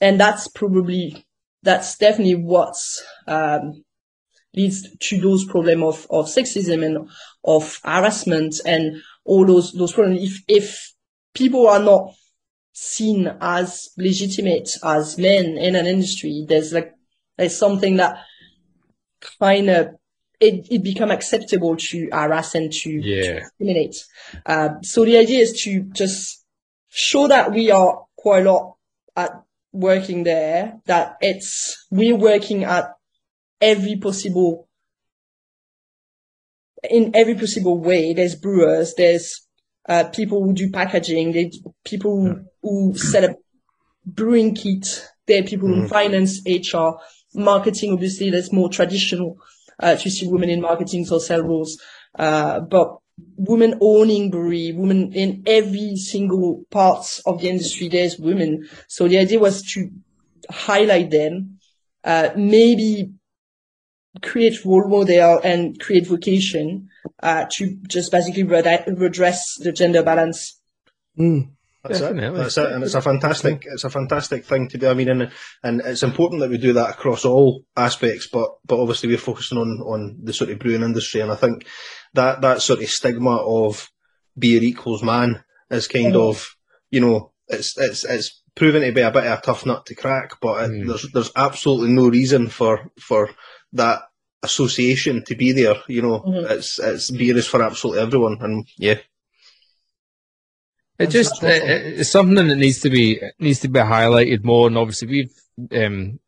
and that's probably that's definitely what's um, leads to those problem of, of sexism and of harassment and all those, those problems. If, if people are not seen as legitimate as men in an industry, there's like, there's something that kind of it, it become acceptable to harass and to, Yeah. to discriminate. Uh, so the idea is to just show that we are quite a lot at working there, that it's, we're working at every possible, in every possible way. There's brewers, there's, uh, people who do packaging, there's people who, who set up brewing kit, there are people who finance HR, marketing, obviously, that's more traditional, uh, to see women in marketing or sales roles. Uh, but women owning brewery, women in every single part of the industry, there's women. So the idea was to highlight them, uh, maybe create role model and create vocation, uh, to just basically red- redress the gender balance. Mm. That's Definitely. it. That's it. And it's a fantastic, it's a fantastic thing to do. I mean, and, and it's important that we do that across all aspects, but, but obviously we're focusing on, on the sort of brewing industry. And I think that, that sort of stigma of beer equals man is kind Mhm. of, you know, it's, it's, it's proven to be a bit of a tough nut to crack, but it, Mm. there's, there's absolutely no reason for, for that association to be there. You know, Mhm. it's, it's beer is for absolutely everyone. And yeah, It just it, it's something that needs to be needs to be highlighted more, and obviously we've um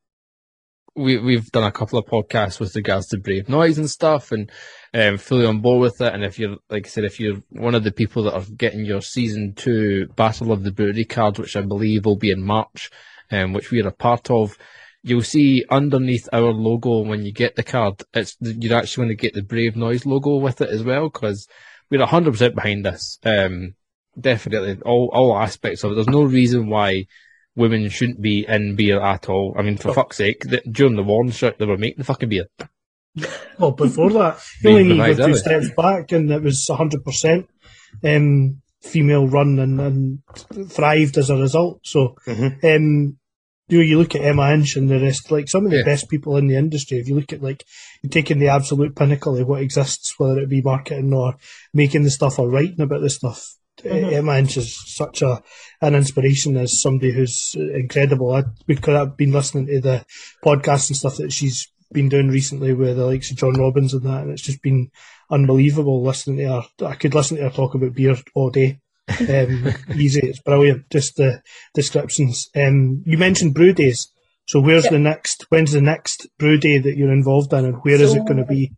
we we've done a couple of podcasts with regards to Brave Noise and stuff, and um fully on board with it. And if you're like I said, if you're one of the people that are getting your season two Battle of the Brewery cards, which I believe will be in March, um which we are a part of. You'll see underneath our logo when you get the card, it's you're actually going to get the Brave Noise logo with it as well because we're hundred percent behind this. Um, definitely all all aspects of it. There's no reason why women shouldn't be in beer at all. I mean, for Oh. fuck's sake, the, during the Warren strike, they were making the fucking beer. *laughs* Well, before that, you only need two steps back, and it was 100% um, female run and, and thrived as a result. So, Mhm. um, you know, you look at Emma Inch and the rest, like some of the Yeah. best people in the industry. If you look at like you're taking the absolute pinnacle of what exists, whether it be marketing or making the stuff or writing about the stuff. Mhm. Emma Inch is such a an inspiration as somebody who's incredible. I, because I've been listening to the podcast and stuff that she's been doing recently with the likes of John Robbins and that, and it's just been unbelievable listening to her. I could listen to her talk about beer all day. Um, *laughs* easy, it's brilliant. Just the descriptions. Um, you mentioned brew days. So where's Yep. the next? When's the next brew day that you're involved in, and where is So- it going to be?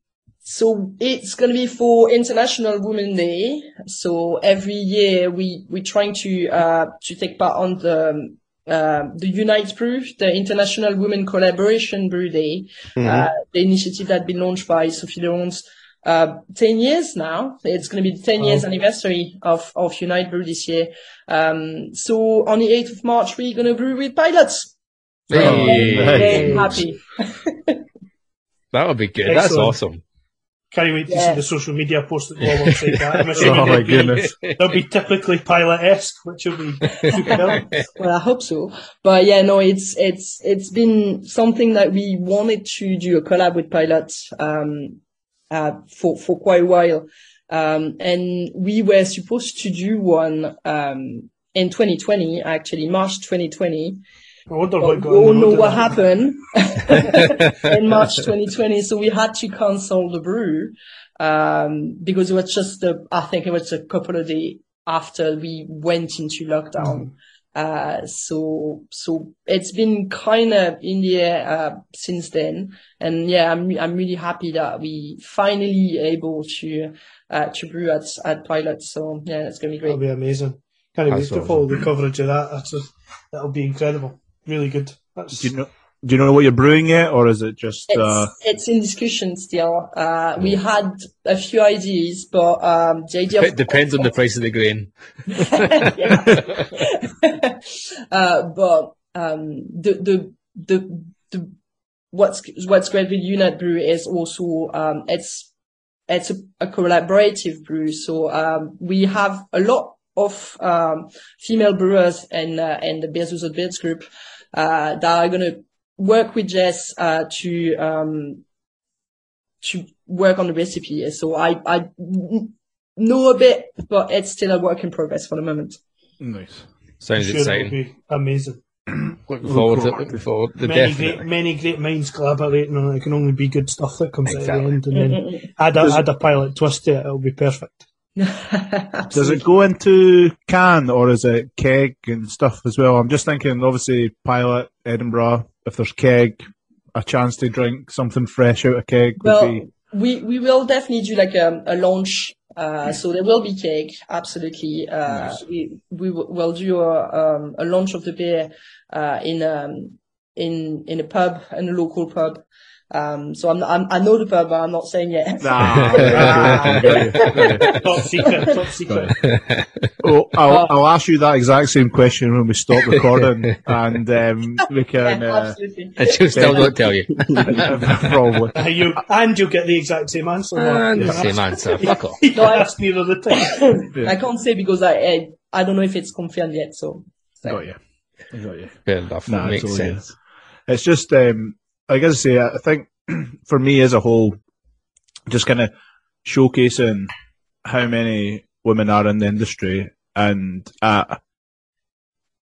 So it's going to be for International Women's Day. So every year we, we're trying to, uh, to take part on the, um, uh, the Unite Brew, the International Women Collaboration Brew Day, uh, the initiative that's been launched by Sophie Leonce, uh, 10 years now. It's going to be the 10 years Wow. anniversary of, of Unite Brew this year. Um, so on the 8th of March, we're going to brew with pilots. So I'm Hey. very, very happy. *laughs* That would be good. That's awesome. Can't wait to Yeah. see the social media post that Paul will say that. *laughs* I'm assuming Oh my they'll be- goodness. They'll be typically pilot-esque, which will be super. *laughs* Well, I hope so. But yeah, no, it's, it's, it's been something that we wanted to do a collab with Pilot um, uh, for, for quite a while. Um, and we were supposed to do one, um, in 2020, actually March 2020. I wonder But what we all know what happened *laughs* in March 2020. So we had to cancel the brew, um, because it was just a, I think it was a couple of days after we went into lockdown. Uh, so, so it's been kind of in the air, uh, since then. And yeah, I'm, I'm really happy that we finally able to, uh, to brew at, at Pilot. So yeah, it's going to be great. That'll be amazing. Can't wait to follow the coverage of that. That's a, that'll be incredible. Really good. That's Do you know? Do you know what you're brewing yet, or is it just? It's, Uh, it's in discussion still. Uh, we had a few ideas, but, um, the idea It of, depends on the price of the grain. *laughs* *laughs* uh, but um, the the the the what's what's great with Unite Brew is also um, it's it's a, a collaborative brew. So um, we have a lot of um, female brewers in uh, in the Beers Without Beards group that are gonna work with Jess uh, to um, to work on the recipe. So I, I know a bit, but it's still a work in progress for the moment. Nice. Sounds sure it'll exciting. be amazing. *clears throat* Looking forward to it. Looking forward to Many definitely. great, many great minds collaborating on it. It can only be good stuff that comes Exactly. out at the end, and then add a, add a pilot twist to it. It'll be perfect. Does it go into can or is it keg and stuff as well? I'm just thinking, obviously, pilot Edinburgh. If there's keg, a chance to drink something fresh out of keg would Well, be. we we will definitely do like a, a launch. Uh, so there will be keg, absolutely. Uh, Nice. we we will do a um, a launch of the beer uh, in um in in a pub in a local pub. Um, so I'm, I'm I know the pub, but I'm not saying yet. Nah, ah, *laughs* *laughs* top secret, top secret. oh, I'll, I'll ask you that exact same question when we stop recording, and um, we can Yeah, uh, absolutely. And she'll still not tell you. probably. Uh, you, and you'll get the exact same answer. And You the same answer. Fuck off. You can ask neither the time. I can't say because I, I I don't know if it's confirmed yet. So Got you. Got you. Fair enough. Nah, Makes it's all sense. It's just, um, I gotta say, I think *clears throat* for me as a whole, just kind of showcasing how many women are in the industry and at,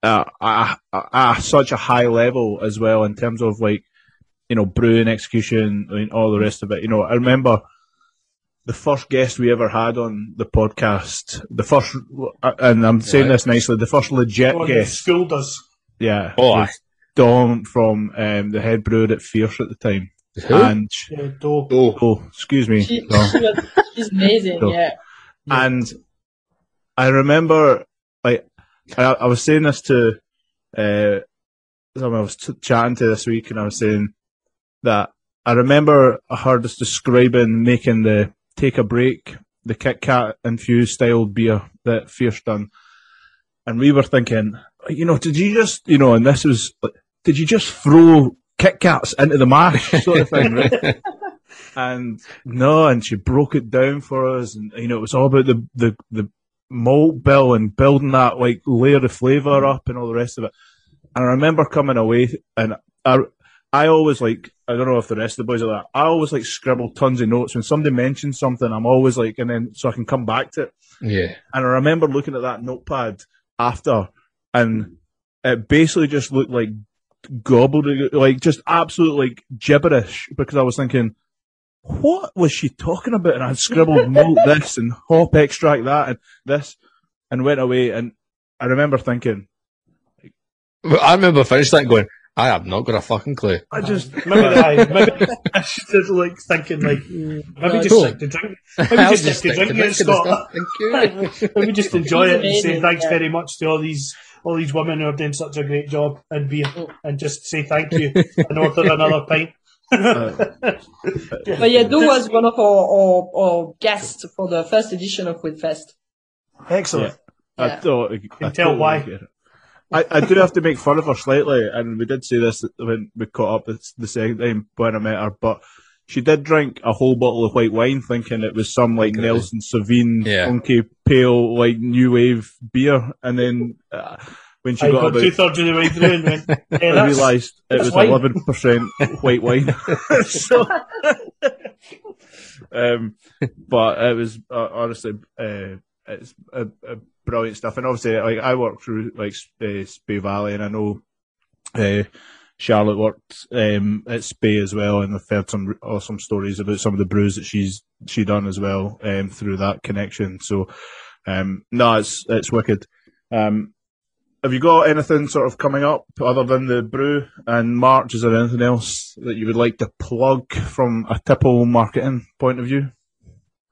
at, at, at such a high level as well in terms of like, you know, brewing execution and all the rest of it. You know, I remember the first guest we ever had on the podcast, the first, uh, and I'm saying Right. this nicely, the first legit Or guest. school does. Yeah. Oh, was Dom from um, the head brewer at Fierce at the time. Who? And Yeah, do. Oh, oh, excuse me. she, Dom. she was, she's amazing. Cool. Yeah. And I remember, like, I, I was saying this to uh, someone I was t- chatting to this week, and I was saying that I remember I heard us describing making the take a break, the Kit Kat infused style beer that Fierce done, and we were thinking, you know, did you just, you know, and this was, like, did you just throw Kit Kats into the mash sort of thing, right? *laughs* and no, and she broke it down for us, and you know, it was all about the the the malt bill and building that like layer of flavour up and all the rest of it. And I remember coming away, and I I always like I don't know if the rest of the boys are like I always like scribble tons of notes when somebody mentions something. I'm always like, and then so I can come back to it. Yeah. And I remember looking at that notepad after, and it basically just looked like gobbled, like just absolute like gibberish because I was thinking, what was she talking about? And I scribbled *laughs* malt this and hop extract that and this, and went away. And I remember thinking, I remember finishing that going, I have not got a fucking clue. I just *laughs* Maybe, I, maybe *laughs* I should like thinking like maybe No, just cool. stick to drink. Maybe I'll just stick to drinking, drink to Scott. Thank you. Maybe just enjoy it and say thanks yeah. very much to all these all these women who are doing such a great job and beer, oh. and just say thank you and order another pint. But yeah, *laughs* Do was one of our, our, our guests for the first edition of Foodfest. Excellent. I Yeah. thought I can tell totally why. I, I do have to make fun of her slightly, and we did say this when we caught up the, the second time when I met her, but she did drink a whole bottle of white wine thinking it was some like Okay. Nelson Sauvin Yeah. funky pale like new wave beer, and then uh, when she I got got about two thirds of the way through and went, *laughs* yeah, I realised it was eleven percent white wine. *laughs* so, um, but it was uh, honestly uh, it's uh, uh, brilliant stuff, and obviously, like I work through like uh, Spey Valley, and I know uh, Charlotte worked um, at Spey as well, and I've heard some awesome stories about some of the brews that she's she done as well um, through that connection. So, um, no, it's it's wicked. Um, have you got anything sort of coming up other than the brew and March? Is there anything else that you would like to plug from a Tipple marketing point of view?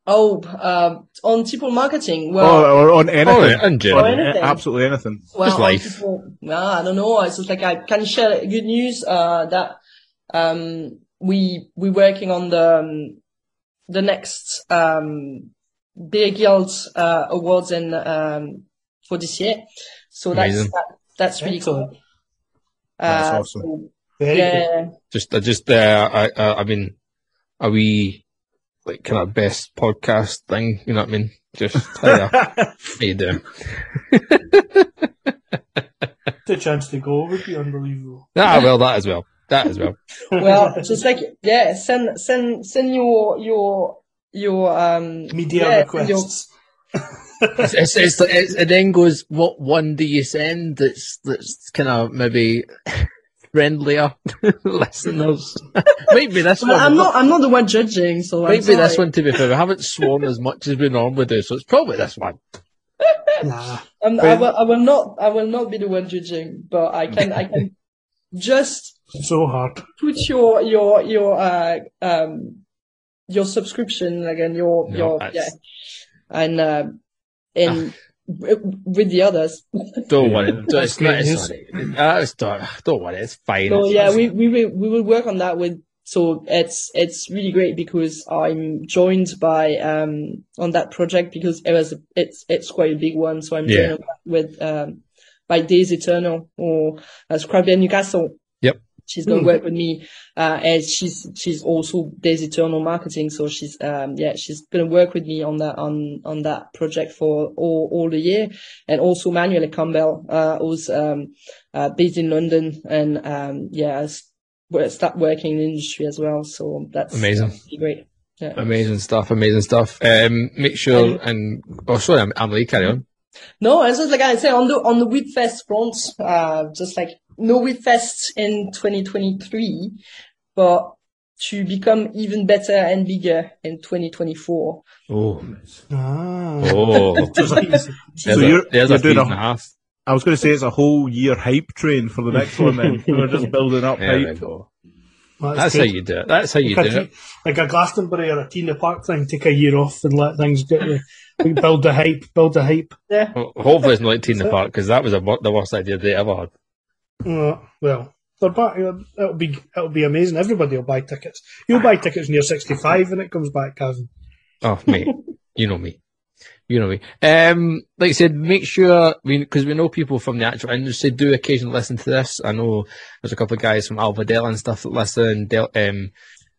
Oh, um, on Tipple marketing. Well, or on anything? Oh, yeah, in general. On anything. Absolutely anything. well, just life. Tipple- nah, I don't know. It's just like I can share good news, uh, that, um, we, we're working on the, um, the next, um, Beer Guild, uh, awards in, um, for this year. So that's, Amazing. that, that's really Excellent. cool. That's Uh, awesome. so, Very good. yeah. Just, I just, uh, I, uh, I mean, are we like kind of best podcast thing? You know what I mean? Just how you, *laughs* how you doing? *laughs* The chance to go would be unbelievable. Ah, well, that as well. that as well. *laughs* well, just like yeah, send send send your your your um Media yeah, requests. It's, it's, it's, it's, it then goes, what one do you send that's that's kind of maybe friendlier *laughs* listeners? *laughs* Might be this Well, one. I'm not I'm not the one judging, so I'm Might be this one to be fair. We haven't sworn as much as we normally do, so it's probably this one. Nah. I'm, I will I will not I will not be the one judging, but I can I can *laughs* just So hard. put your your your uh um your subscription again your No, your that's- yeah and uh in w- with the others. Don't worry. Don't, it's not, it's not, uh, it's, don't, don't worry. It's fine. So yeah, we we will we will work on that with. So it's it's really great because I'm joined by um on that project because it was it's it's quite a big one. So I'm Yeah. joined with um by Days Eternal or uh, Scrabble Newcastle. She's gonna Hmm. work with me, uh, and she's she's also Days Eternal marketing. So she's um yeah she's gonna work with me on that on on that project for all all the year, and also Manuel Campbell, uh, who's um uh, based in London and um yeah start working in the industry as well. So that's Amazing. really great. Yeah. Amazing stuff, amazing stuff. Um, make sure and oh, sorry, I'm, I'm Lee, carry on. No, it's just like I say on the on the Wheat Fest front, uh, just like no Wheat Fest in 2023, but to become even better and bigger in 2024. Oh, Ah. oh, *laughs* Just like you *laughs* said. there's So you're- there's you're a feed doing a- and a half. I was going to say it's a whole year hype train for the next one. Then *laughs* we're just building up There we hype. go. That's, That's how you do it. That's how you like, do a, it. like a Glastonbury or a T in the Park thing, take a year off and let things get you. We build the hype, build the hype. Yeah. Well, Hopefully it's not like T in the Park because that was a, the worst idea they ever had. Uh, well, they're back. It'll be it'll be amazing. Everybody will buy tickets. You'll buy tickets when you're 65 when it comes back, Kevin. Oh, mate, you know me. You know me. Um, like I said, make sure we because we know people from the actual industry do occasionally listen to this. I know there's a couple of guys from Alvadella and stuff that listen. Del, um,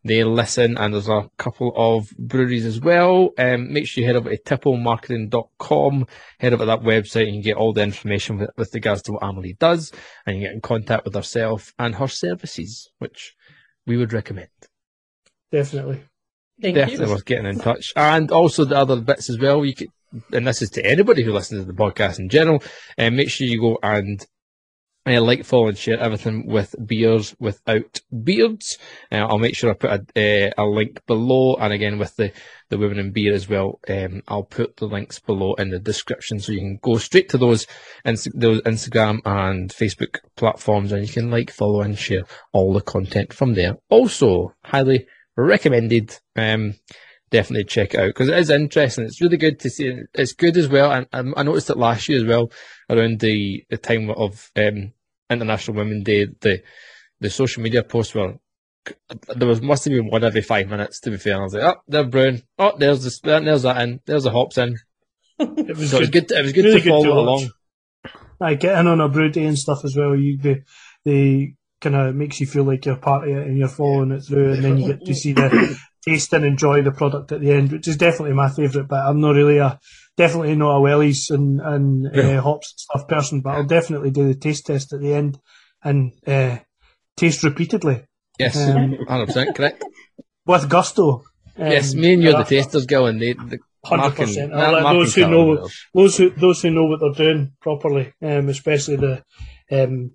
they listen, and there's a couple of breweries as well. Um, make sure you head over to tipplemarketing.com, head over to that website, and you get all the information with, with regards to what Amelie does, and you get in contact with herself and her services, which we would recommend. Definitely. Thank Definitely you. worth getting in touch. And also the other bits as well. You could, and this is to anybody who listens to the podcast in general. And make sure you go and uh, like, follow, and share everything with beers without beards. Uh, I'll make sure I put a, uh, a link below, and again with the the women in beer as well. Um, I'll put the links below in the description, so you can go straight to those those Instagram and Facebook platforms, and you can like, follow, and share all the content from there. Also, highly recommended. Um, definitely check it out because it is interesting. It's really good to see. It's good as well, and, and I noticed it last year as well around the the time of um, International Women's Day. The the social media posts were there was must have been one every five minutes. To be fair, I was like, oh, they're brown. Oh, there's this, there's that in. There's the hops in. It was So it was good. good. It was good Really to good follow to along. I get in on a brew day and stuff as well. You the the kind of makes you feel like you're part of it and you're following it through, and then you get to see the *coughs* taste and enjoy the product at the end, which is definitely my favourite. But I'm not really a definitely not a wellies and and Yeah. uh, hops and stuff person, but I'll definitely do the taste test at the end and uh, taste repeatedly Yes, Um, hundred percent correct. *laughs* with gusto. Um, yes, me and you're the girl, and they, the Hundred percent. Those who know, those who those who know what they're doing properly, um, especially the um,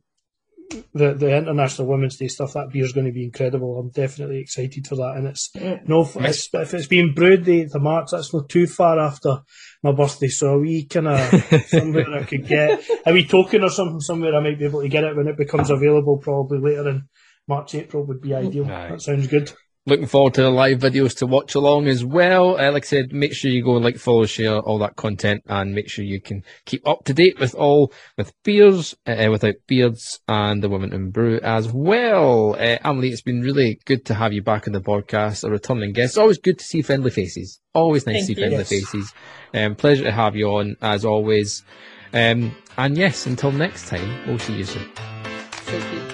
the the international women's day stuff. That beer is going to be incredible. I'm definitely excited for that. And it's Mm. no, if it's, if it's being brewed the the March, that's not too far after my birthday. So a wee kind of *laughs* somewhere I could get a wee token or something somewhere I might be able to get it when it becomes available. Probably later in March, April would be ideal. Aye. That sounds good. Looking forward to the live videos to watch along as well. Uh, like I said, make sure you go and like, follow, share all that content, and make sure you can keep up to date with all with beers, uh, without beards, and the women in brew as well. Uh, Amelie, it's been really good to have you back on the podcast, a returning guest. It's always good to see friendly faces. Always nice to see you. friendly Yes. faces. Um, pleasure to have you on as always. Um, and yes, until next time, we'll see you soon. Thank you.